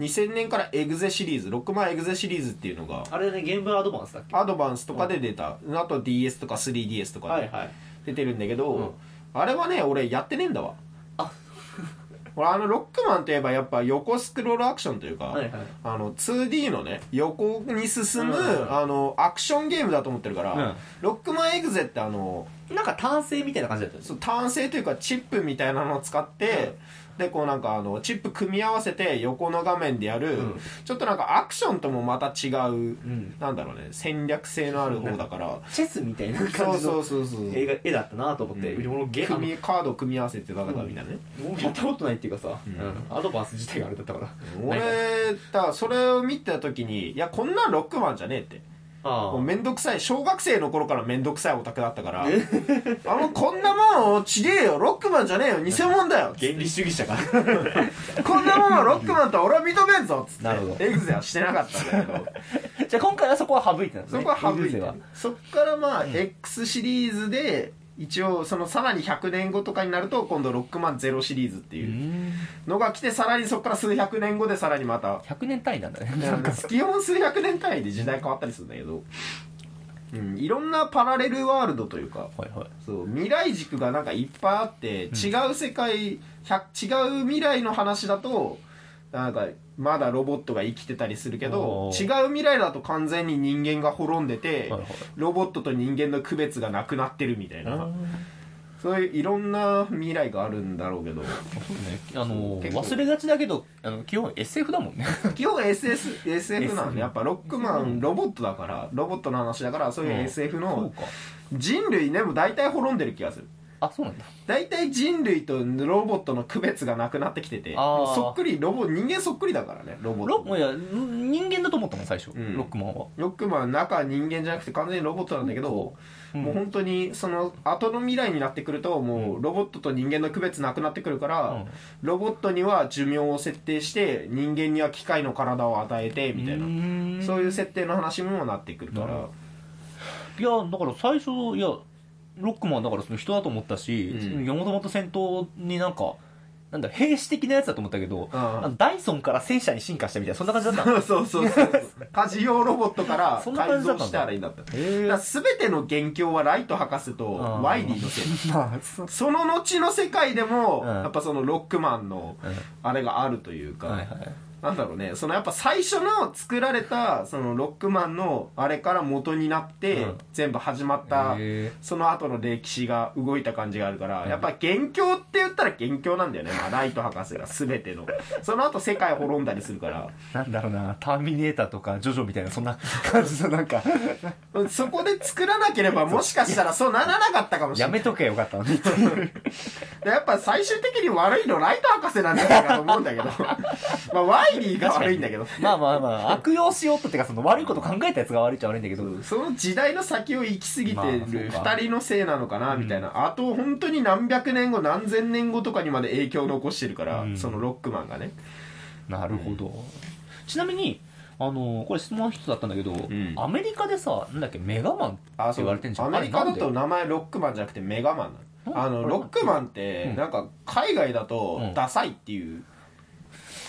2000年からエグゼシリーズロックマンエグゼシリーズっていうのが。あれねゲームアドバンスだっけ？アドバンスとかで出た、あと DS とか 3DS とかではいはい。出てるんだけど、うん。あれはね俺やってねえんだわ。あ。<laughs> 俺あのロックマンといえばやっぱ横スクロールアクションというか、はいはい。あの 2D のね横に進む、うんあのアクションゲームだと思ってるから、うん。ロックマンエグゼってあのなんか単性みたいな感じだったよね。そう単性というかチップみたいなのを使って、でこうなんかあのチップ組み合わせて横の画面でやる、うん。ちょっとなんかアクションともまた違う、うん。なんだろうね戦略性のある方だから、<laughs> チェスみたいな感じのそうそうそう映画絵だったなと思って、うん。俺カードを組み合わせて戦うみたいなね、もうやったことないっていうかさ、アドバンス自体があれだったから。俺だそれを見た時にいやこんなんロックマンじゃねえって。あもうめんどくさい。小学生の頃からめんどくさいオタクだったから。<laughs> あのこんなもんちげえよ。ロックマンじゃねえよ。偽物だよ。<laughs> 原理主義者か。ら <laughs> こんなもんはロックマンとは俺は認めんぞ。っつって。なるほど。エグゼはしてなかったんだけど。じゃあ今回はそこは省いてたんですね。そこは省いてそっからまあ、ん X シリーズで一応そのさらに100年後とかになると今度ロックマンゼロシリーズってういうん。のが来てさらにそっから数百年後でさらにまた100年単位なんだね。なんか。月本数百年単位で時代変わったりするんだけど。うん、いろんなパラレルワールドというかはいはい。そう未来軸がなんかいっぱいあって、違う世界100違う未来の話だとなんかまだロボットが生きてたりするけどお違ーう未来だと完全に人間が滅んでて、はいはい。ロボットと人間の区別がなくなってるみたいな、うんそういういろんな未来があるんだろうけど。そうね。あの忘れがちだけどあの基本 SF だもんね。<laughs> 基本 SS SF なんでやっぱロックマンロボットだからロボットの話だからそういう SF のか。人類でも大体滅んでる気がするあそうなんだ。大体人類とロボットの区別がなくなってきててあー。そっくりロボ人間そっくりだからねロボット。ロいやん人間だと思ったもん最初、うん。ロックマンは、ロックマン中は人間じゃなくて完全にロボットなんだけど、うん。もう本当にその後の未来になってくるともうロボットと人間の区別なくなってくるから、うん。ロボットには寿命を設定して人間には機械の体を与えてみたいな、なそういう設定の話にもなってくるから。いやだから最初いやロックマンだからその人だと思ったし、うん。山本と戦闘になんかなんだ兵士的なやつだと思ったけど、うん。ダイソンから戦車に進化したみたいなそんな感じだったの。<laughs> そうそうそうそう。家事用ロボットから改造したらいいんだった。だへから全ての元凶はライト博士とうん。ワイリーのせい <laughs> その後の世界でも、うん。やっぱそのロックマンのあれがあるというか、はいはいなんだろうね。そのやっぱ最初の作られたそのロックマンのあれから元になって、うん。全部始まったへその後の歴史が動いた感じがあるから、やっぱ元凶って言ったら元凶なんだよね、まあ、ライト博士が全ての。その後世界滅んだりするから。なんだろうな。ターミネーターとかジョジョみたいなそんな <laughs> 感じのなんか。そこで作らなければもしかしたらそうならなかったかもしれない。やめとけよかったのに。でやっぱ最終的に悪いのライト博士なんじゃないかと思うんだけど。<laughs> まあワイが悪いんだけど。<laughs> まあまあまあ悪用しようとってかその悪いこと考えたやつが悪いっちゃ悪いんだけど、その時代の先を行き過ぎてるか。二人のせいなのかなみたいな、あと本当に何百年後何千年後とかにまで影響を残してるから、うん。そのロックマンがね。なるほど、ちなみにあのこれ質問一つだったんだけど、ん。アメリカでさなんだっけメガマンってあ言われてんじゃん。アメリカだと名前ロックマンじゃなくてメガマンなの。あのロックマンってうん。なんか海外だとうん。ダサいっていう、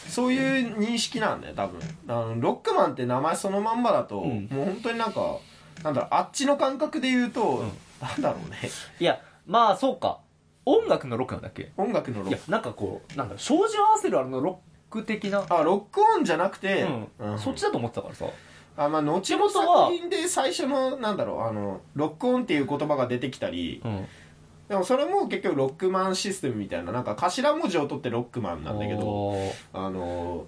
そういう認識なんだよ多分。あのロックマンって名前そのまんまだと、うん。もう本当になんかなんだろうあっちの感覚で言うと、ん。なんだろうね。いやまあそうか。音楽のロックなんだっけ？音楽のロック。いやなんかこうなんだ照準合わせるあれのロック的な、あロックオンじゃなくて、うん。うん。そっちだと思ってたからさ。あまあ後の作品で最初のなんだろうあのロックオンっていう言葉が出てきたりうんでもそれも結局ロックマンシステムみたいななんか頭文字を取ってロックマンなんだけどあの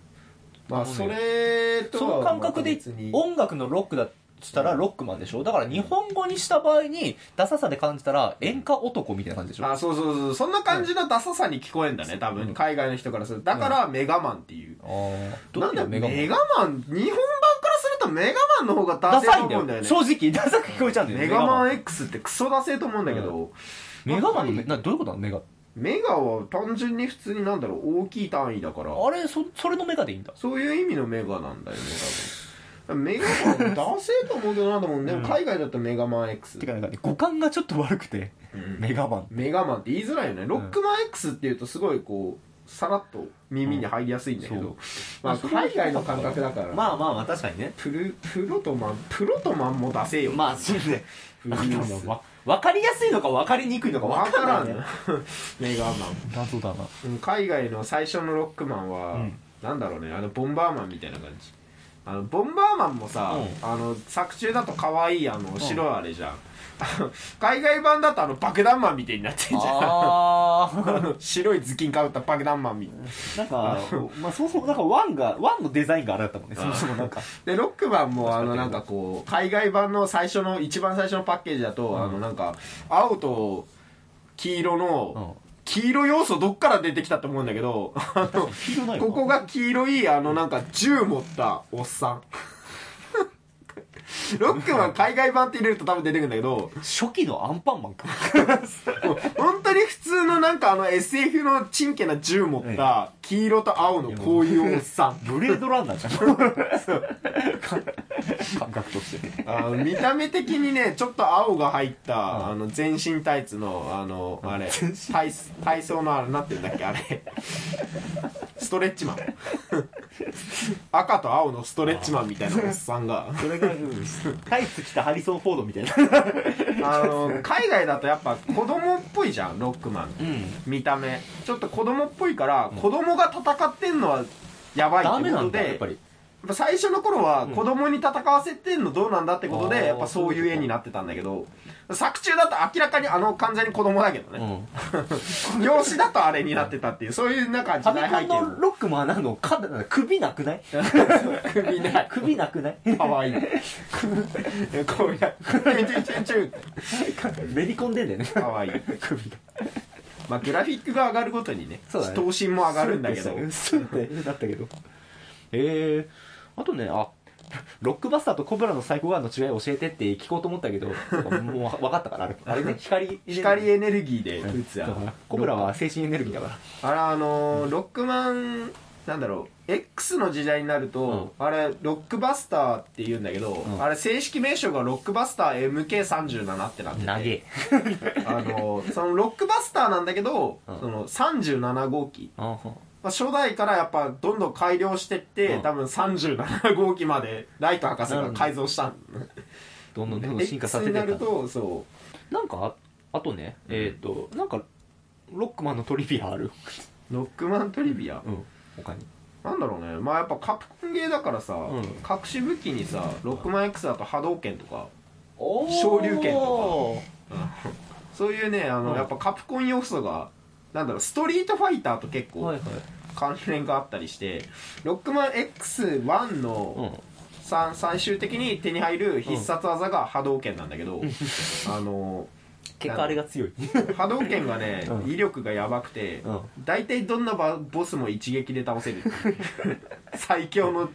まあそれとそのは感覚で音楽のロックだとしたらロックマンでしょ？だから日本語にした場合にダサさで感じたら演歌男みたいな感じでしょ？あそうそうそう。そんな感じのダサさに聞こえんだね多分。海外の人からすると。だからメガマンっていう。あー。どなんだういうメメガガマン？マン？日本版からするとメガマンの方がダサいんだよと思うんだよ。ね正直ダサく聞こえちゃうんだよメガマンン。X ってクソダセえと思うんだけど、メガマンのメなどういうことなの？メガメガは単純に普通になんだろう大きい単位だから。あれそそれのメガでいいんだ。そういう意味のメガなんだよね多分メガマンダセえと思うけどなと思うでも海外だとメガマン X、てかなんかね語感がちょっと悪くてうん。メガマン。メガマンって言いづらいよね。ロックマン X っていうとすごいこうさらっと耳に入りやすいんだけど、う。んまあ、海外の感覚だから、まあまあまあ確かにね。プルプロトマンプロトマンもダセえよ、まあそうね。プリウスわ分かりやすいのか分かりにくいのかわ分かららん。ねメガマン。謎だな。うん海外の最初のロックマンは、うん。なんだろうね。あのボンバーマンみたいな感じ。あのボンバーマンもさ、うあの作中だと可愛いあの白いあれじゃん、<laughs> 海外版だとあの爆弾マンみたいになってんじゃん。あ <laughs> あの白い頭巾かぶった爆弾マンみたいな。なんか <laughs> まあそもそもなんかワンがワンのデザインがあれだったもんねそもそもなんか。でロックマンもあのなんかこう海外版の最初の一番最初のパッケージだと、うん。あのなんか青と黄色の、うん。黄色要素どっから出てきたと思うんだけどあのここが黄色いあのなんか銃持ったおっさんロックマン海外版って入れると多分出てくるんだけど初期のアンパンマンか。もう本当に普通のなんかあの SF のチンケな銃持った黄色と青のこういうおっさん。ブレードランナーじゃん。感覚として。あの見た目的にねちょっと青が入った、あの全身タイツのあのあれ体体操のあれなんてんだっけあれ。ストレッチマン。<laughs> 赤と青のストレッチマンみたいなおっさんが。それが、うんタイツ着たハリソン・フォードみたいな。あの海外だとやっぱ子供っぽいじゃんロックマン。うん。見た目。ちょっと子供っぽいから子供が戦ってんのはやばいってダメなんことでだやっぱり。やっぱ最初の頃は子供に戦わせてんのどうなんだってことでやっぱそういう絵になってたんだけど作中だと明らかにあの完全に子供だけどうねん。<laughs> 容姿だとあれになってたっていうそういうなんか時代背景ものロックマンなのか首なくない？首ない。<laughs> 首なくない？かわい。いこうやってめり込んでんだよね。かわい。い首が。まあグラフィックが上がるごとにねそうだね。頭身も上がるんだけど。スンってだったけど。ええあとねあ <laughs> ロックバスターとコブラのサイコガンの違いを教えてって聞こうと思ったけどもう分かったからあれあれね光 <laughs> 光エネルギーで撃つや。だからコブラは精神エネルギーだから。あれあのーロックマンなんだろう。X の時代になると、あれロックバスターって言うんだけど、ん。あれ正式名称がロックバスター MK37 ってなってて。<laughs> あのーそのロックバスターなんだけど、うん。その37号機、あまあ、初代からやっぱどんどん改良してって、うん。多分37号機までライト博士が改造したん。どんどんどんどん進化させてになるとそなんかああとねえっ、となんかロックマンのトリビアある？うロックマントリビア？うん。他に。なんだろうね。まあやっぱカプコンゲーだからさ、ん。隠し武器にさロックマン X だと波動拳とか昇竜拳と <laughs> そういうねあの、うん。やっぱカプコン要素がなんだろうストリートファイターと結構関連があったりして、ロックマン X1 うの、んさ最終的に手に入る必殺技が波動拳なんだけど、あの結果あれが強い。波動拳がね、うん。威力がやばくて、うん。大体どんなバボスも一撃で倒せる <laughs> 最強の、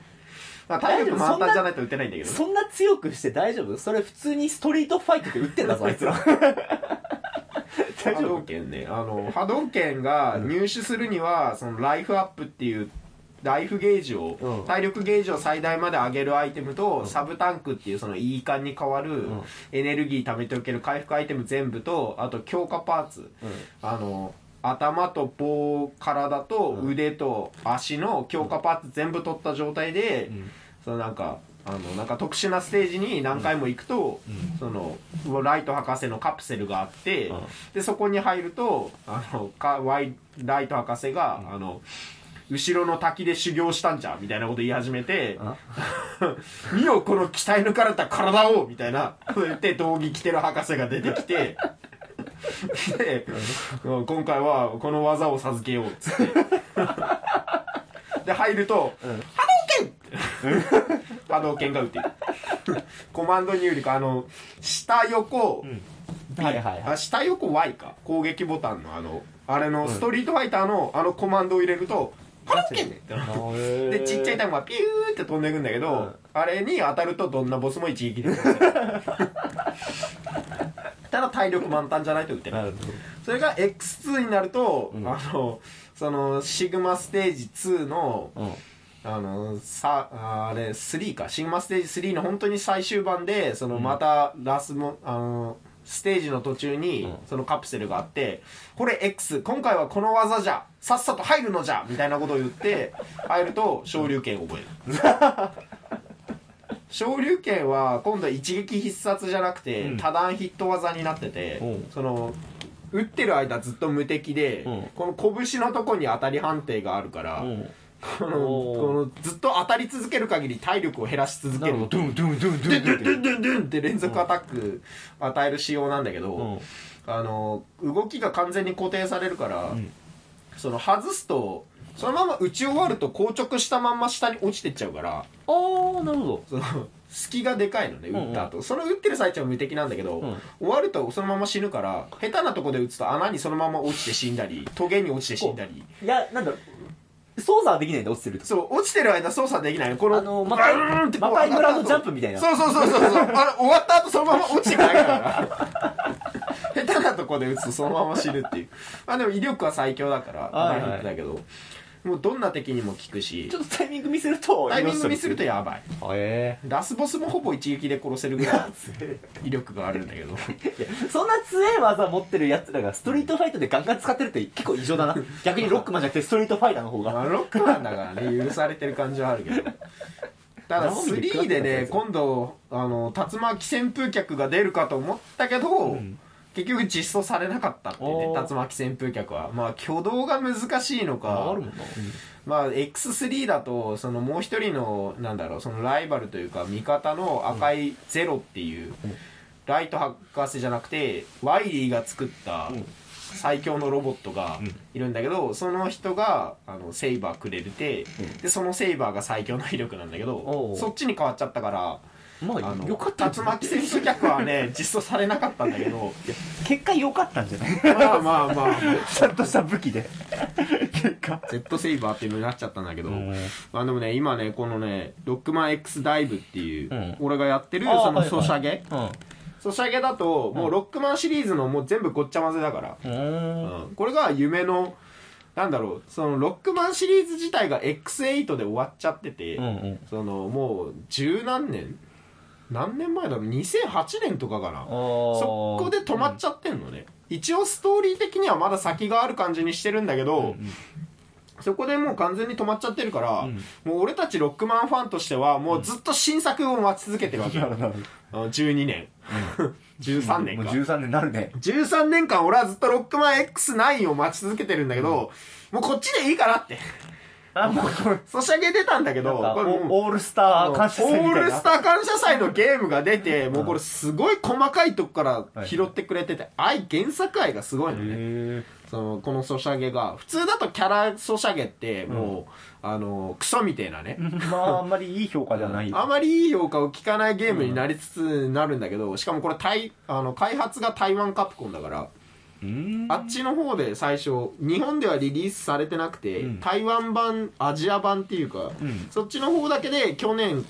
まあ、体力満タンじゃないと打てないんだけどね。そんな強くして大丈夫？それ普通にストリートファイトで打ってんだぞあいつら。大 <laughs> 波動拳ねあの波動拳が入手するにはそのライフアップっていうライフゲージを、うん。体力ゲージを最大まで上げるアイテムと、サブタンクっていうその E 缶に変わるん。エネルギー貯めておける回復アイテム全部とあと強化パーツ、あの頭と棒体と腕と足の強化パーツ全部取った状態で、ん。そのなんかあのなんか特殊なステージに何回も行くと、そのライト博士のカプセルがあって、うん。でそこに入るとあのかワイライト博士が、あの後ろの滝で修行したんじゃみたいなこと言い始めてあ「<laughs> 見よこの鍛え抜かれた体を!」みたいなそう言って道着着てる博士が出てきてで、うん。今回はこの技を授けようっつって。で入ると「波動拳!」<laughs> 波動拳が打てる。<laughs> コマンド入力あの下横、はいはいはい。あ下横 Y か。攻撃ボタンのあのあれのストリートファイターのあのコマンドを入れると「波動拳!」ってなるでちっちゃい弾がピューって飛んでいくんだけど、うん。あれに当たるとどんなボスも一撃でただ体力満タンじゃないと打てなないそれが X2 になると、うん。あのそのシグマステージ2のうんあのさああれ3か。シグマステージ3の本当に最終盤でそのまたラスも、あのステージの途中にうん。そのカプセルがあってこれ X 今回はこの技じゃさっさと入るのじゃみたいなことを言って入ると昇竜拳を覚える。<laughs> 昇竜拳は今度は一撃必殺じゃなくて、うん。多段ヒット技になってて、う。んその打ってる間ずっと無敵で、うん。この拳のとこに当たり判定があるから、う。んこのずっと当たり続ける限り体力を減らし続ける。ドゥンドゥンドゥンドドゥゥンドゥンンドゥンドゥンドゥンって連続アタック与える仕様なんだけど、うん。あの動きが完全に固定されるから、ん。その外すとそのまま打ち終わると硬直したまんま下に落ちてっちゃうからああなるほど。その隙がでかいのね打った後、その打ってる最中は無敵なんだけど、うん。終わるとそのまま死ぬから下手なとこで打つと穴にそのまま落ちて死んだりトゲに落ちて死んだり。いやなんだろう操作はできないんだ落ちてると。そう落ちてる間操作できないの。このあの魔界魔界村のジャンプみたいな。そうそうそうそうそう。あの終わった後そのまま落ちてくだけだから下手なとこで打つとそのまま死ぬっていう。まあでも威力は最強だからはいはだけどもうどんな敵にも効くし。ちょっとタイミング見せるとタイミングにするとやばい。へラスボスもほぼ一撃で殺せるぐらい <laughs> 威力があるんだけど。えそんな強い技持ってるやつらがストリートファイトでガンガン使ってるって結構異常だな。逆にロックマンじゃなくてストリートファイターの方が。まあロックマンだからね許されてる感じはあるけど。ただ生身で食ら3でね今度あの竜巻旋風脚が出るかと思ったけど、うん結局実装されなかったってね竜巻旋風脚は。まあ挙動が難しいのか。あるもんなまあ X3 だとそのもう一人のなんだろうそのライバルというか味方の赤いゼロっていう、うん。ライト博士じゃなくてワイリーが作ったうん。最強のロボットがうん。いるんだけどその人があのセイバーくれるて、うん。でそのセイバーが最強の威力なんだけどそっちに変わっちゃったからまああのよかった。竜巻旋風脚はね <laughs> 実装されなかったんだけど。結果良かったんじゃない？まあまあまあちゃんとした武器で。結果。Z セイバーっていうのになっちゃったんだけど、うん。まあでもね今ねこのねロックマン X ダイブっていう、うん。俺がやってるそのはいはい。ソシャゲ、うん。ソシャゲだともうロックマンシリーズのもう全部ごっちゃ混ぜだから、うーん。うん。これが夢のなんだろうそのロックマンシリーズ自体が X8 で終わっちゃってて、うんうん。そのもう十何年何年前だ？ろう2008年とかかな。そそこで止まっちゃってんのね、一応ストーリー的にはまだ先がある感じにしてるんだけど、うんそこでもう完全に止まっちゃってるから、うん。もう俺たちロックマンファンとしてはもうずっと新作を待ち続けてるわけよ、<laughs> なるほど。あの12年、<laughs> 13年もうか13年なるね。13年間俺はずっとロックマン X9 を待ち続けてるんだけど、もうこっちでいいかなってあソシャゲ出たんだけどこれオオールスター感謝祭オールスター感謝祭のゲームが出て、もうこれすごい細かいとこから拾ってくれてて、愛、原作愛がすごいのね。へその、このソシャゲが。普通だとキャラソシャゲって、もう、あの、クソみてえなね。ーまああんまりいい評価ではない。<laughs> あまりいい評価を聞かないゲームになりつつなるんだけど、しかもこれ台、あの、開発が台湾カプコンだから、あっちの方で最初、日本ではリリースされてなくて、うん。台湾版、アジア版っていうか、うん。そっちの方だけで去年、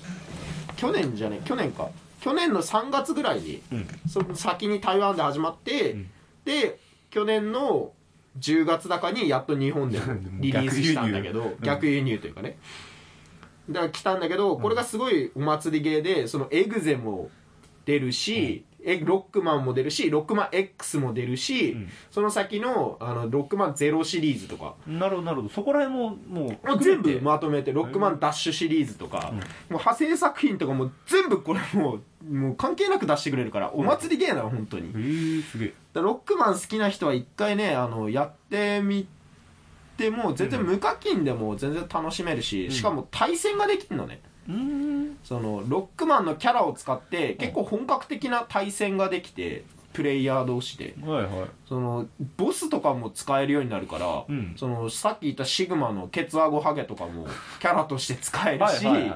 去年じゃね去年か。去年の3月ぐらいに、うん。その先に台湾で始まって、うん。で、去年の10月だかにやっと日本でリリースしたんだけど、逆輸入。というかね。だから来たんだけど、これがすごいお祭りゲーで、そのエグゼも出るし、えロックマンも出るし、ロックマン X も出るし、うん。その先のあのロックマンゼロシリーズとか、なるほどなるほど。そこら辺ももうもう全部まとめて、ロックマンダッシュシリーズとか、うん。もう派生作品とかも全部これもう、もう関係なく出してくれるから、お祭りゲーなの、本当に。へえすげえ。ロックマン好きな人は一回ね、あの、やってみても、全然無課金でも全然楽しめるし、うん。しかも対戦ができるのね。その、ロックマンのキャラを使って、結構本格的な対戦ができて、プレイヤー同士で。はいはい。その、ボスとかも使えるようになるから、うん。その、さっき言ったシグマのケツアゴハゲとかも、<laughs> キャラとして使えるし、はい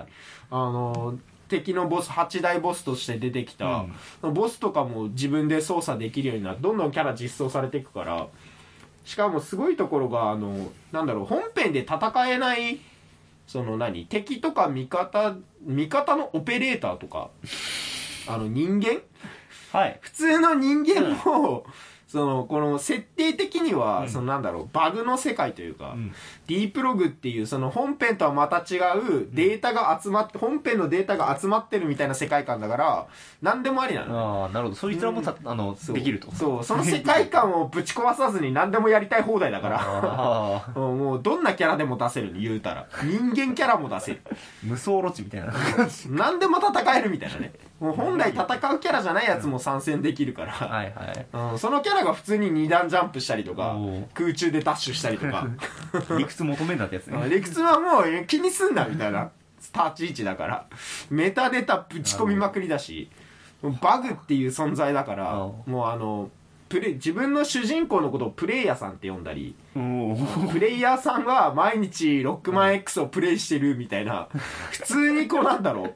あの、敵のボス、8大ボスとして出てきた、ボスとかも自分で操作できるようになって、どんどんキャラ実装されていくから、しかもすごいところが、あの、なんだろう、本編で戦えない、その何？敵とか味方、味方のオペレーターとか、あの人間？はい。普通の人間も、その、この設定的には、うん。そのなんだろう、バグの世界というか、うんディープログっていう、その本編とはまた違うデータが集まって、本編のデータが集まってるみたいな世界観だから、何でもありなの。ああなるほど。そいつらもたあのできると。そう、<laughs> その世界観をぶち壊さずに何でもやりたい放題だから、<laughs> もうどんなキャラでも出せる言うたら。人間キャラも出せる。無双ロチみたいな。<laughs> 何でも戦えるみたいなね。もう本来戦うキャラじゃないやつも参戦できるから。はいはい。うん、そのキャラが普通に二段ジャンプしたりとか空中でダッシュしたりとか、理屈求めんなってやつね。理屈はもう気にすんなみたいな。立ち位置だから、メタネタぶち込みまくりだし、バグっていう存在だから、あもうあの、プレ自分の主人公のことをプレイヤーさんって呼んだり、プレイヤーさんは毎日ロックマン X をプレイしてるみたいな、普通にこうなんだろう、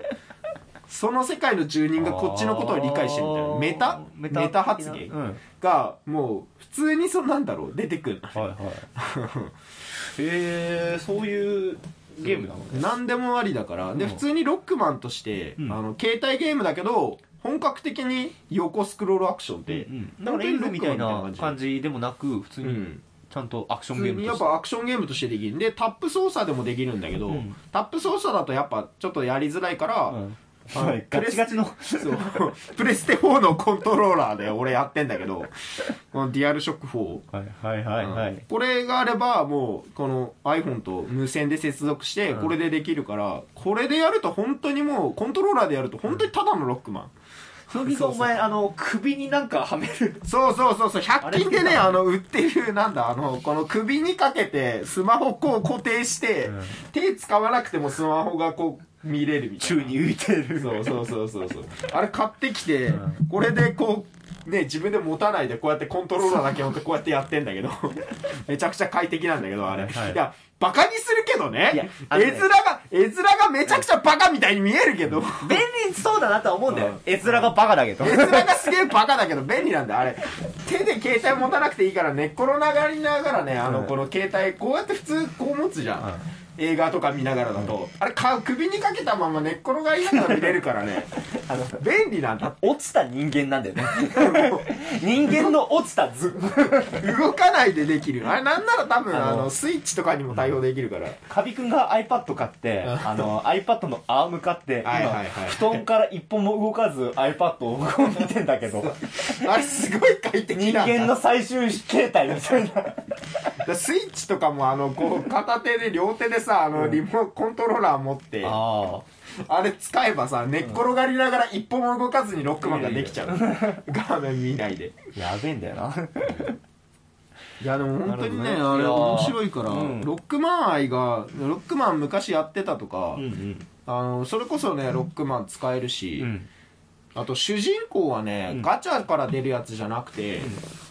その世界の住人がこっちのことを理解してるみたいな、メタ？メタ？発言が、もう普通にそのなんだろう、出てくるの。はい <laughs> へえそういうゲームなのね。何でもありだから、で、うん。普通にロックマンとして、うん。あの、携帯ゲームだけど、本格的に横スクロールアクションで、だからエンドみたいな感じ？でもなく普通にうん。ちゃんとアクション普通にやっゲームとしてぱアクションゲームとしてできるんで、タップ操作でもできるんだけど、うん。タップ操作だとやっぱちょっとやりづらいから、はい。ガチガチの。そう。<laughs> プレステ4のコントローラーで俺やってんだけど、<laughs> このデュアルショック4。はいはいはいはい。これがあればもうこの iPhone と無線で接続してうん。これでできるから、これでやると本当にもうコントローラーでやると本当にただのロックマン、その水お前、あの、首になんかはめる。そうそうそうそう。100均でねあの売ってるなんだあのこの首にかけてスマホこう固定して、うん。手使わなくてもスマホがこう見れるみたいな。宙に浮いてる。そうそうそうそうそう。<laughs> あれ買ってきて、うん。これでこうね自分で持たないでこうやってコントローラーだけ持ってこうやってやってんだけど。<laughs> めちゃくちゃ快適なんだけどあれ、はいい、やバカにするけどいやねあのね絵面が絵面がめちゃくちゃバカみたいに見えるけど。便利そうだなとは思うんだよ。うん。絵面がバカだけど。絵面がすげえバカだけど便利なんだあれ。手で携帯持たなくていいから寝っ転がりながらねあの、うん。この携帯こうやって普通こう持つじゃん映画とか見ながらだと、あれか首にかけたまま寝っ転がりながら見れるからね。<laughs> あの、便利なんだ落ちた人間なんだよね。人間の落ちた図。動かないでできる。あれなんなら多分あのスイッチとかにも対応できるから、カビくんが iPad 買って、あの、iPad のアーム買って、今、布団から一歩も動かず iPad を見てんだけど、あれすごい快適人間の最終形態みたいな。だスイッチとかもあのこう片手で両手でさあのリモコントローラー持って、ああれ使えばさ寝っ転がりながら一歩も動かずにロックマンができちゃう。画面見ないで。あ、やべえんだよな。いやでも本当にねあれ面白いから、うん。ロックマン愛がロックマン昔やってたとか、んあのそれこそねロックマン使えるし、うん。あと主人公はね、うん。ガチャから出るやつじゃなくて、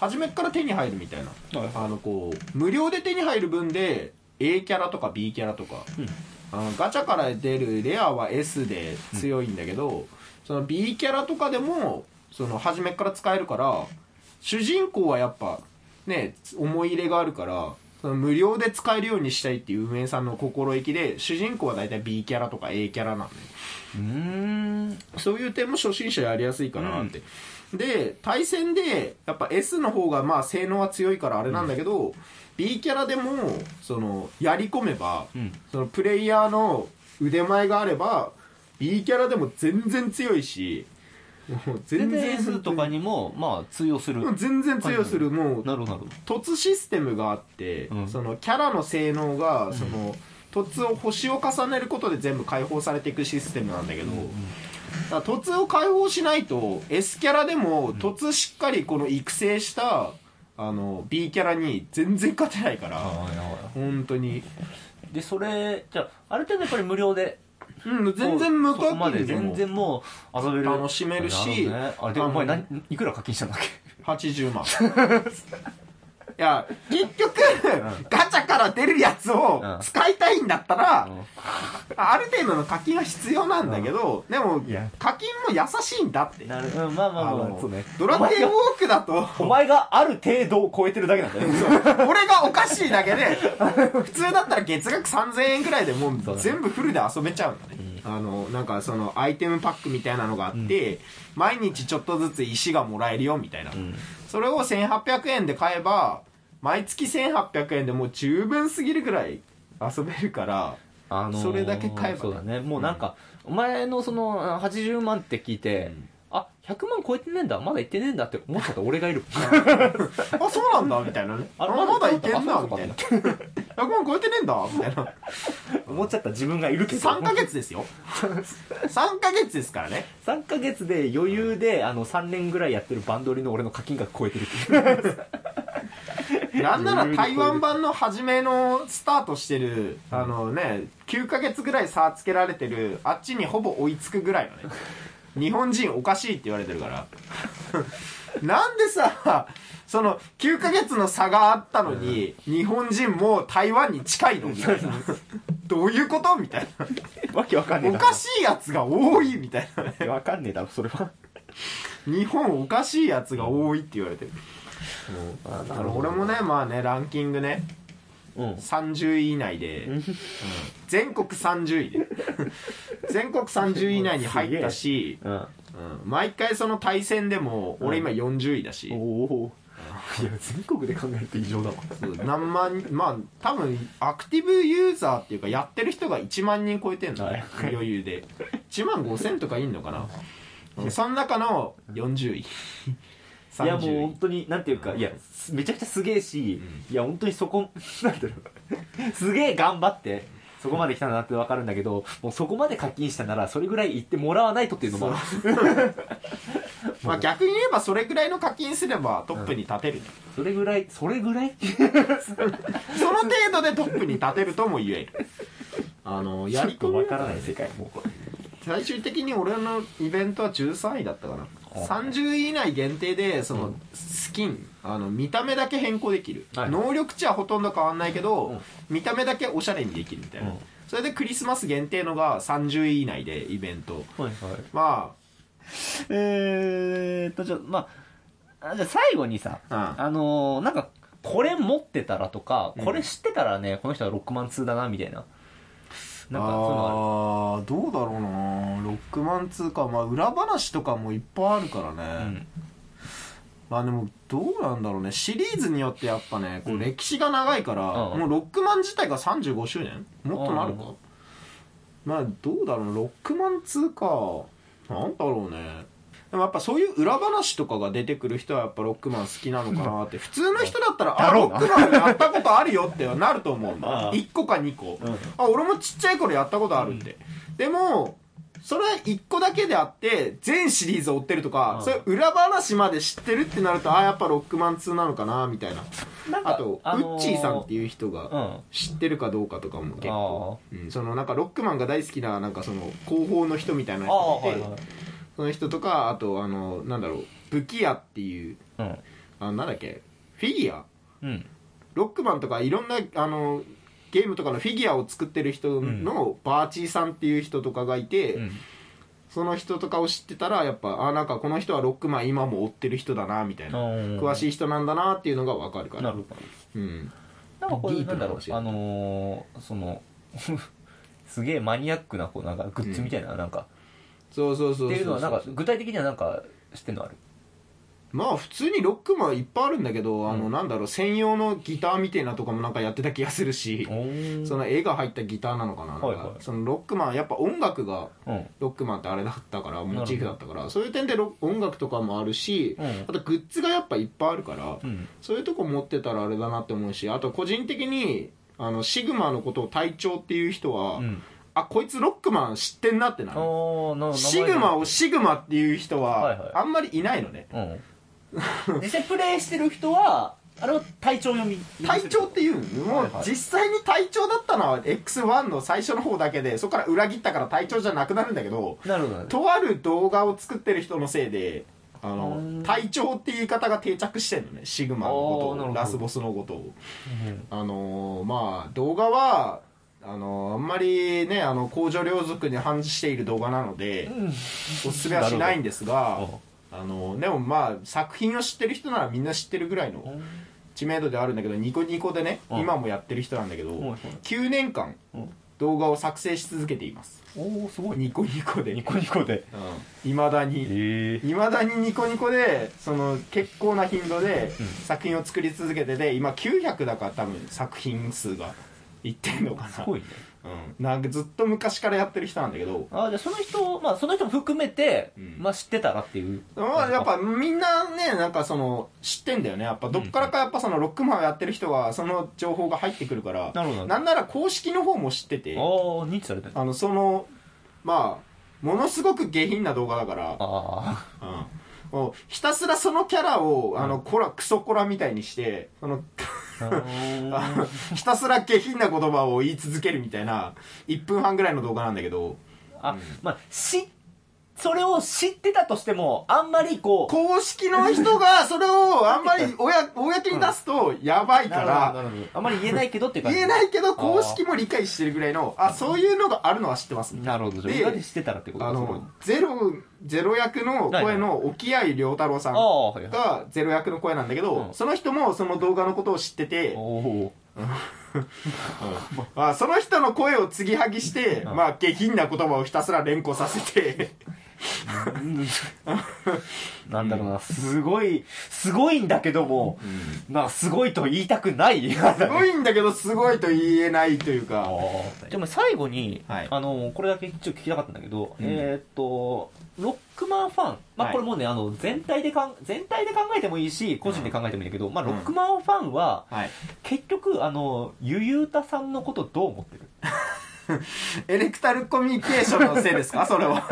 初めっから手に入るみたいな、はい。あのこう無料で手に入る分で A キャラとか B キャラとか、うんあのガチャから出るレアは S で強いんだけど、その B キャラとかでもその初めっから使えるから主人公はやっぱね思い入れがあるからその無料で使えるようにしたいっていう運営さんの心意気で主人公は大体 B キャラとか A キャラなんでうーん。そういう点も初心者やりやすいかなって、で対戦でやっぱ S の方がまあ性能は強いからあれなんだけど、B キャラでもそのやり込めば、うん。そのプレイヤーの腕前があれば B キャラでも全然強いしもう全全然然 S とかにも、まあ、通用する。うん全然通用する。もうなるほど、なるほ凸システムがあって、うん。そのキャラの性能がその凸を星を重ねることで全部解放されていくシステムなんだけど、だから凸を解放しないと S キャラでも凸しっかりこの育成したあの B キャラに全然勝てないからど。本当に。で、それ、じゃあ、ある程度やっぱり無料で、うん全然無課そこまで全金でも然もう遊べる。楽しめるしあれで、お前何、いくら課金したんだっけ？80万 <laughs> いや結局ガチャから出るやつを使いたいんだったら、ある程度の課金は必要なんだけど、でも課金も優しいんだって。なるうん、まあまあまあ、ね。ドラクエウォークだとお前がある程度を超えてるだけなんだよ。<laughs> ね。俺がおかしいだけで普通だったら月額3000円くらいでもう全部フルで遊べちゃうんだね、あのなんかそのアイテムパックみたいなのがあって、毎日ちょっとずつ石がもらえるよみたいな、ん。それを1800円で買えば毎月1800円でもう十分すぎるぐらい遊べるからあのーそれだけ買えばね。そうだね。もうなんか、お前のその、80万って聞いて、あ、100万超えてねえんだ、まだいってねえんだって思っちゃった俺がいる。<laughs> あそうなんだみたいな。ねああまだいけんなみたいな。100万超えてねえんだみたいな。思っちゃった自分がいるけど。3ヶ月ですよ。3ヶ月ですからね。3ヶ月で余裕で、あの、3年ぐらいやってるバンドリの俺の課金額超えてるって。<laughs> なんなら台湾版の初めのスタートしてる、あのね、9ヶ月ぐらい差つけられてる、あっちにほぼ追いつくぐらいのね、日本人おかしいって言われてるから。<laughs> なんでさ、その9ヶ月の差があったのに、日本人も台湾に近いの？みたいな。どういうこと？みたいな。わけわかんねえおだかしいやつが多いみたいなね。ろ。わかんねえだろ、それは。日本おかしいやつが多いって言われてる。ああの俺もね、まあね、ランキングね、うん。30位以内で、うん。全国30位で。全国30位以内に入ったし、うん。うん。毎回その対戦でも俺今40位だし、おお。いや、全国で考えると異常だわ。何万まあ多分アクティブユーザーっていうかやってる人が1万人超えてんの、はい。余裕で。1万5000とかいんのかな、うんその中の40位いやもう30本当になんていうかいやすめちゃくちゃすげえし、いや本当にそこ <laughs> なんだろうすげえ頑張ってそこまで来たんだなってわかるんだけどもうそこまで課金したならそれぐらい言ってもらわないとっていうのもある。<laughs> まあ逆に言えばそれぐらいの課金すればトップに立てる、それぐらいそれぐらい？<laughs> その程度でトップに立てるとも言えるあのやりと込みわからない世界もう最終的に俺のイベントは13位だったかな。あ30位以内限定でその、うん。スキンあの見た目だけ変更できる、はい能力値はほとんど変わんないけど、うん。見た目だけおしゃれにできるみたいな、うん。それでクリスマス限定のが30位以内でイベント。はいはい。まえーっとじゃあまああじゃあ最後にさあ、あのーなんかこれ持ってたらとかうん。これ知ってたらね、この人はロックマン2だなみたいななんかそういうのあーどうだろうな。ロックマン2かまあ裏話とかもいっぱいあるからあね、る、まあでもどうなんだろうね。シリーズによってやっぱねこううん。歴史が長いから、うん。もうロックマン自体が35周年もっとなるか、うん。まあどうだろうな。ロックマン2かなんだろうねでもやっぱそういう裏話とかが出てくる人はやっぱロックマン好きなのかなって普通の人だったらあロックマンやったことあるよってなると思うんあだ <laughs> あ。1個か2個。うんあ俺もちっちゃい頃やったことあるって、でもそれ1個だけであって全シリーズ追ってるとか、うん。それ裏話まで知ってるってなるとあやっぱロックマン2なのかなみたいな。あと、あのーウッチーさんっていう人がうん知ってるかどうかとかも結構、うん、そのなんかロックマンが大好きななんかその広報の人みたいなあ人がいて、その人とかあとあのなんだろう武器屋っていううん。あなんだっけフィギュア。うん。ロックマンとかいろんなあのゲームとかのフィギュアを作ってる人のバーチーさんっていう人とかがいて、うん。その人とかを知ってたらやっぱあなんかこの人はロックマン今も追ってる人だなみたいな、詳詳しい人なんだなっていうのがわかるから。なるほど。うん。なんかこれディープなんだろうあのーその <laughs> すげえマニアックなこうなんかグッズみたいななんかそうそうそうそうっていうのはなんか具体的にはなんか知ってんの？ある？まあ普通にロックマンいっぱいあるんだけど、あのうんなんだろう専用のギターみたいなとかもなんかやってた気がするし、その絵が入ったギターなのかな。はいはい。そのロックマンやっぱ音楽がうん。ロックマンってあれだったからど。モチーフだったからそういう点でロ音楽とかもあるし、うん。あとグッズがやっぱいっぱいあるから、うん。そういうとこ持ってたらあれだなって思うしあと個人的にあのシグマのことを隊長っていう人は、うんあこいつロックマン知ってんなってなる。シグマをシグマっていう人はいはい。はあんまりいないのね、うん。<laughs> 実際プレイしてる人はあれは隊長読み隊長っていうの？もうはいはい。実際に隊長だったのは X1 の最初の方だけでそこから裏切ったから隊長じゃなくなるんだけどなるほどなるほとある動画を作ってる人のせいであうのん。隊長っていう言い方が定着してんのねシグマのことラスボスのことを。どあのーまあ動画はあのーあんまりねあの公序良俗に反している動画なのでうん。おすすめはしないんですがうんあのでもまあ作品を知ってる人ならみんな知ってるぐらいの知名度であるんだけどニコニコでねうん。今もやってる人なんだけどはいはい。9年間うん。動画を作成し続けています。おおすごい。ニコニコで。ニコニコで。いまだに。ええいまだにニコニコでその結構な頻度でうん。作品を作り続けてて今900だから多分作品数がいってんのかな。すごいね。うん、なんかずっと昔からやってる人なんだけど。あじゃあその人まあその人も含めて、うん。まあ知ってたらっていう。まあやっぱみんなねなんかその知ってんだよね。やっぱどっからかやっぱそのロックマンをやってる人はその情報が入ってくるからなるほど。なんなら公式の方も知っててああ認知されてるあのそのまあものすごく下品な動画だから。あうん、ひたすらそのキャラをあのコラクソコラみたいにしてその <laughs> ひたすら下品な言葉を言い続けるみたいな1分半ぐらいの動画なんだけど。あまあしそれを知ってたとしてもあんまりこう公式の人が <laughs> それをあんまり公公に出すとやばいからあんまり言えないけどっていう感じ。言えないけど公式も理解してるぐらいのあそういうのがあるのは知ってます。なるほどで裏で知ってたらってことあのゼロゼロ役の声の沖合良太郎さんがゼロ役の声なんだけど、うん。その人もその動画のことを知ってて、おお <laughs> あその人の声を継ぎはぎして、うん。まあ下品な言葉をひたすら連呼させて <laughs> なんだろうな、すごい、すごいんだけども、なんかすごいと言いたくない。すごいんだけどすごいと言えないというか。<laughs> でも最後に、はい。あの、これだけ一応聞きたかったんだけど、うん。えーっと、ロックマンファン、まあはい。これもうね、あの、全体でかん、全体で考えてもいいし、個人で考えてもいいんだけど、まあロックマンファンは、はい。結局、あの、ゆゆうたさんのことどう思ってる？<laughs> エレクタルコミュニケーションのせいですか？<laughs> それは。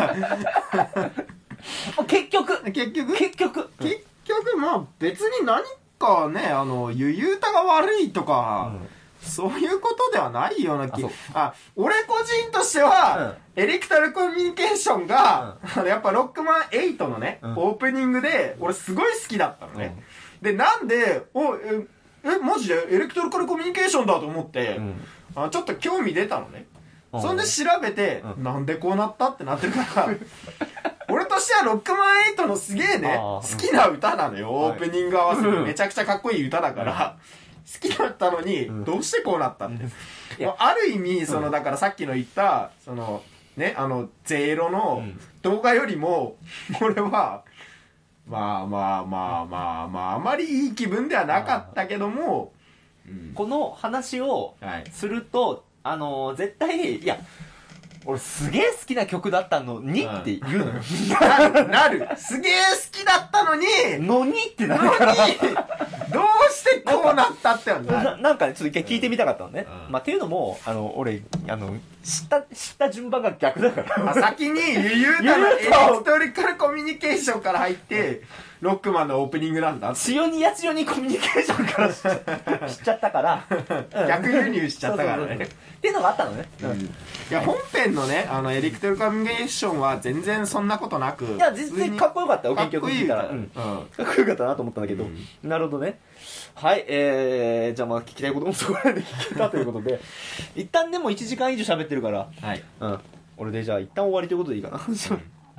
結局。結局？結局。結局まあ別に何かねあのゆゆうたが悪いとか、そういうことではないような気あ俺個人としては、エレクタルコミュニケーションが、あのやっぱロックマン8のね、うん。オープニングで俺すごい好きだったのね、でなんでおええマジでエレクトリカルコミュニケーションだと思って、うん。あちょっと興味出たのね、うんそんで調べて、うん。なんでこうなったってなってるから <laughs> 俺としてはロックマン8のすげえねあ好ーきな歌なのよ、はい。オープニング合わせて。うん。めちゃくちゃかっこいい歌だから、好きだったのに、うん。どうしてこうなったって、あある意味そのだからさっきの言ったそのねあのゼロのうん。動画よりも俺はまあまあまあまあまああまりいい気分ではなかったけども、うん。この話をはい。すると、あの絶対、いや、俺すげえ好きな曲だったのにって言うのよ。なる、なる。すげえ好きだったのに、のにってなるから。どうしてこうなったってなななんかね、ちょっと一回聞いてみたかったのね。うんまあ、っていうのも、あの、俺、あの、知った、知った順番が逆だから。あ先に、ゆゆうたのエレゆうたをクトリカルコミュニケーションから入って、ロックマンのオープニングなんだ。千代にや千代にコミュニケーションから知っちゃ知っちゃったから。うん逆輸入しちゃったからねそうそうそうっていうのがあったのね。うんいや、本編のね、あの、エレクトリカルコミュニケーションは全然そんなことなく。いや、全然かっこよかったよ、か原っこいいいたら。かっこよかったなと思ったんだけど。うなるほどね。はい、えー、じゃあまあ聞きたいこともそこらで聞けたということで、<laughs> 一旦でも1時間以上喋ってるから、はい。うん。俺でじゃあ一旦終わりということでいいかな。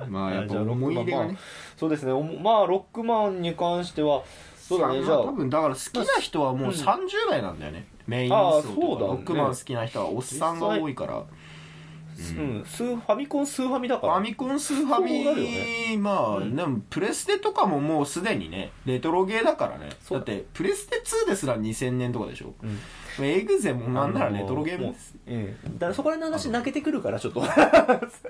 まあ、やっぱ思い入れがね。そうですね、まあ、ロックマンに関しては、そうだね、じゃあま多、分だから好きな人はもううん30代なんだよね。メインああ層とかロックマン好きな人はおっさんが多いから。うん、スーファミコンスーファミだから。ファミコンスーファミそうなるよね。まあ、うん。でもプレステとかももうすでにねレトロゲーだからね。そう。だってプレステ2ですら2000年とかでしょ。うん。エグゼもなんならレトロゲームです。うん。だからそこら辺の話泣けてくるから、ちょっと。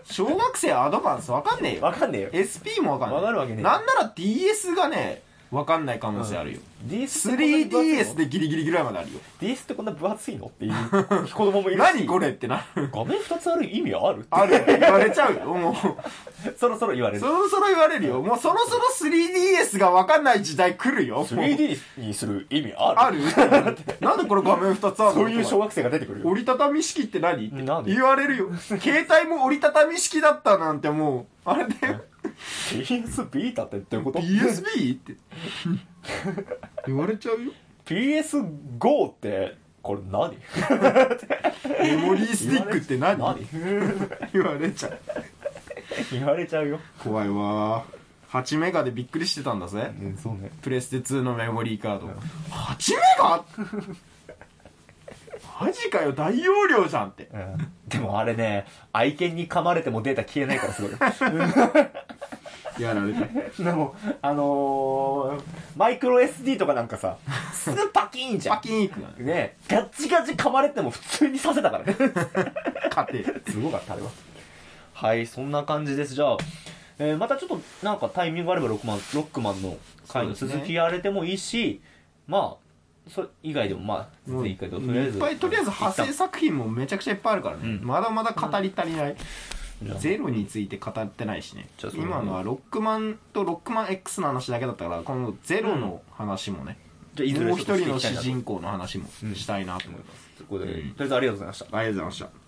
小学生アドバンスわかんねえよ。わかんねえよ。SP もわかんないわかるわけねえ。なんなら DS がねわかんない可能性あるよ、DS 3DS でギリギリぐらいまであるよ。DS ってこんな分厚いの？っていう <laughs> 子供もいるし。何これってなる。画面2つある意味ある？あるって言われちゃうよ。もう。<laughs> そろそろ言われる。そ。ろそろ言われるよ。もうそろそろ 3DS がわかんない時代来るよ。もう 3D にする意味ある？ある？<laughs> なんでこれ画面2つあるの？そういう小学生が出てくるよ。折りたたみ式って何？ってなんで？言われるよ。携帯も折りたたみ式だったなんてもう、あれだよ。PS ビータってどういうこと？PSB? って。<laughs> 言われちゃうよ。PS5 って、これ何？メモリースティックって何？何？言われちゃう。言われちゃうよ。怖いわ8メガでびっくりしてたんだぜ。うん、そうね。プレステ2のメモリーカード。8メガ？マジかよ、大容量じゃんって。うんでもあれね、愛犬に噛まれてもデータ消えないからすごいよ。やられた。でも、あのー、マイクロ SD とかなんかさ、すぐパキーンじゃパキンいくな。ん。ねガッチガチ噛まれても普通にさせたからね。家庭。すごかった、あれは。はい、そんな感じです。じゃあ、えーまたちょっとなんかタイミングがあればロックマン、ロックマンの回の続きやれてもいいし、まあ、それ以外でもまあ、全然いいけど、とりあえず。いっぱいとりあえず派生作品もめちゃくちゃいっぱいあるからね、うん。まだまだ語り足りない、じゃあゼロについて語ってないしね。今のはロックマンとロックマン X の話だけだったからこのゼロの話もね、じゃあいずれもう一人の主人公の話もしたいなと思います、ということで、うん。とりあえずありがとうございました。ありがとうございました。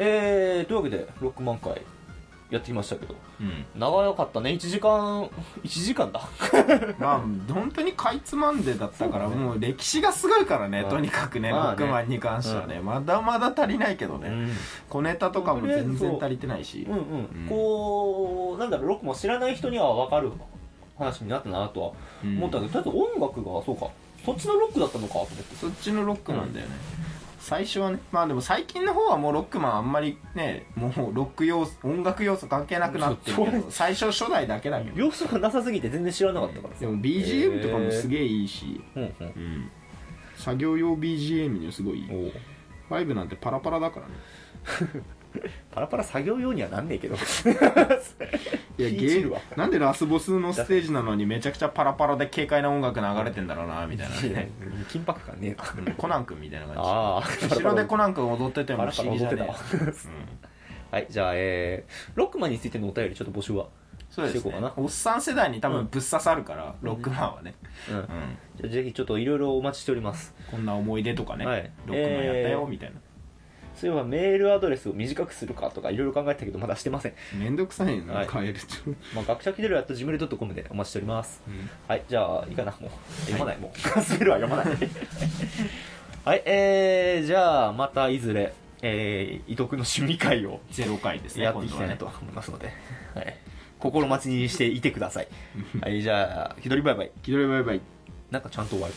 えー、というわけで、ロックマン会やってきましたけど、うん。長かったね、1時間、<laughs> 1時間だ。まあ本当にかいつまんでだったから、ね。もう歴史がすごいからね、うんとにかくね、まあね。ロックマンに関してはね、まだまだ足りないけどね、ん。小ネタとかも全然足りてないし。う。んうん。うん。こう、なんだろう、ロックマン知らない人には分かる話になったなとはうん。思ったけど、とりあえず音楽が、そうか、そっちのロックだったのかと思って。そっちのロックなんだよね、最初はねまあでも最近の方はもうロックマンあんまりねもうロック要素音楽要素関係なくなってるけど最初初代だけだけど要素がなさすぎて全然知らなかったからさ。でも BGM とかもすえげえいいし、うんうん。うん、作業用 BGM にはすごいいい。おう。5なんてパラパラだからね <laughs> <laughs> パラパラ作業用にはなんねえけど。いやゲー気い散るわ。なんでラスボスのステージなのにめちゃくちゃパラパラで軽快な音楽流れてんだろうなみたいなね。緊迫感ねえなコナン君みたいな感ああじ後ろでコナン君踊ってても不思議じゃ踊ってたわ。ねはいじゃあえー、ロックマンについてのお便りちょっと募集はそうですね。していこうかな。おっさん世代に多分ぶっ刺さるから、ロックマンはね、うん。うん、じゃあぜひちょっといろいろお待ちしております。こんな思い出とかね、はい。ロックマンやったよえー。みたいなそういえばメールアドレスを短くするかとかいろいろ考えたけどまだしてません、めんどくさいの、はい。変えると、まあ、学者気取るやっと gmail.com でお待ちしております。はい。じゃあいいかなもう。読まない、もう。滑るは読まない。はい。えー、じゃあまたいずれえー、伊藤君の趣味会をゼロ回ですねやっていきたいなと思いますので、はい、心待ちにしていてください。はい。じゃあ気取りバイバイ。気取りバイバイ。なんかちゃんと終わる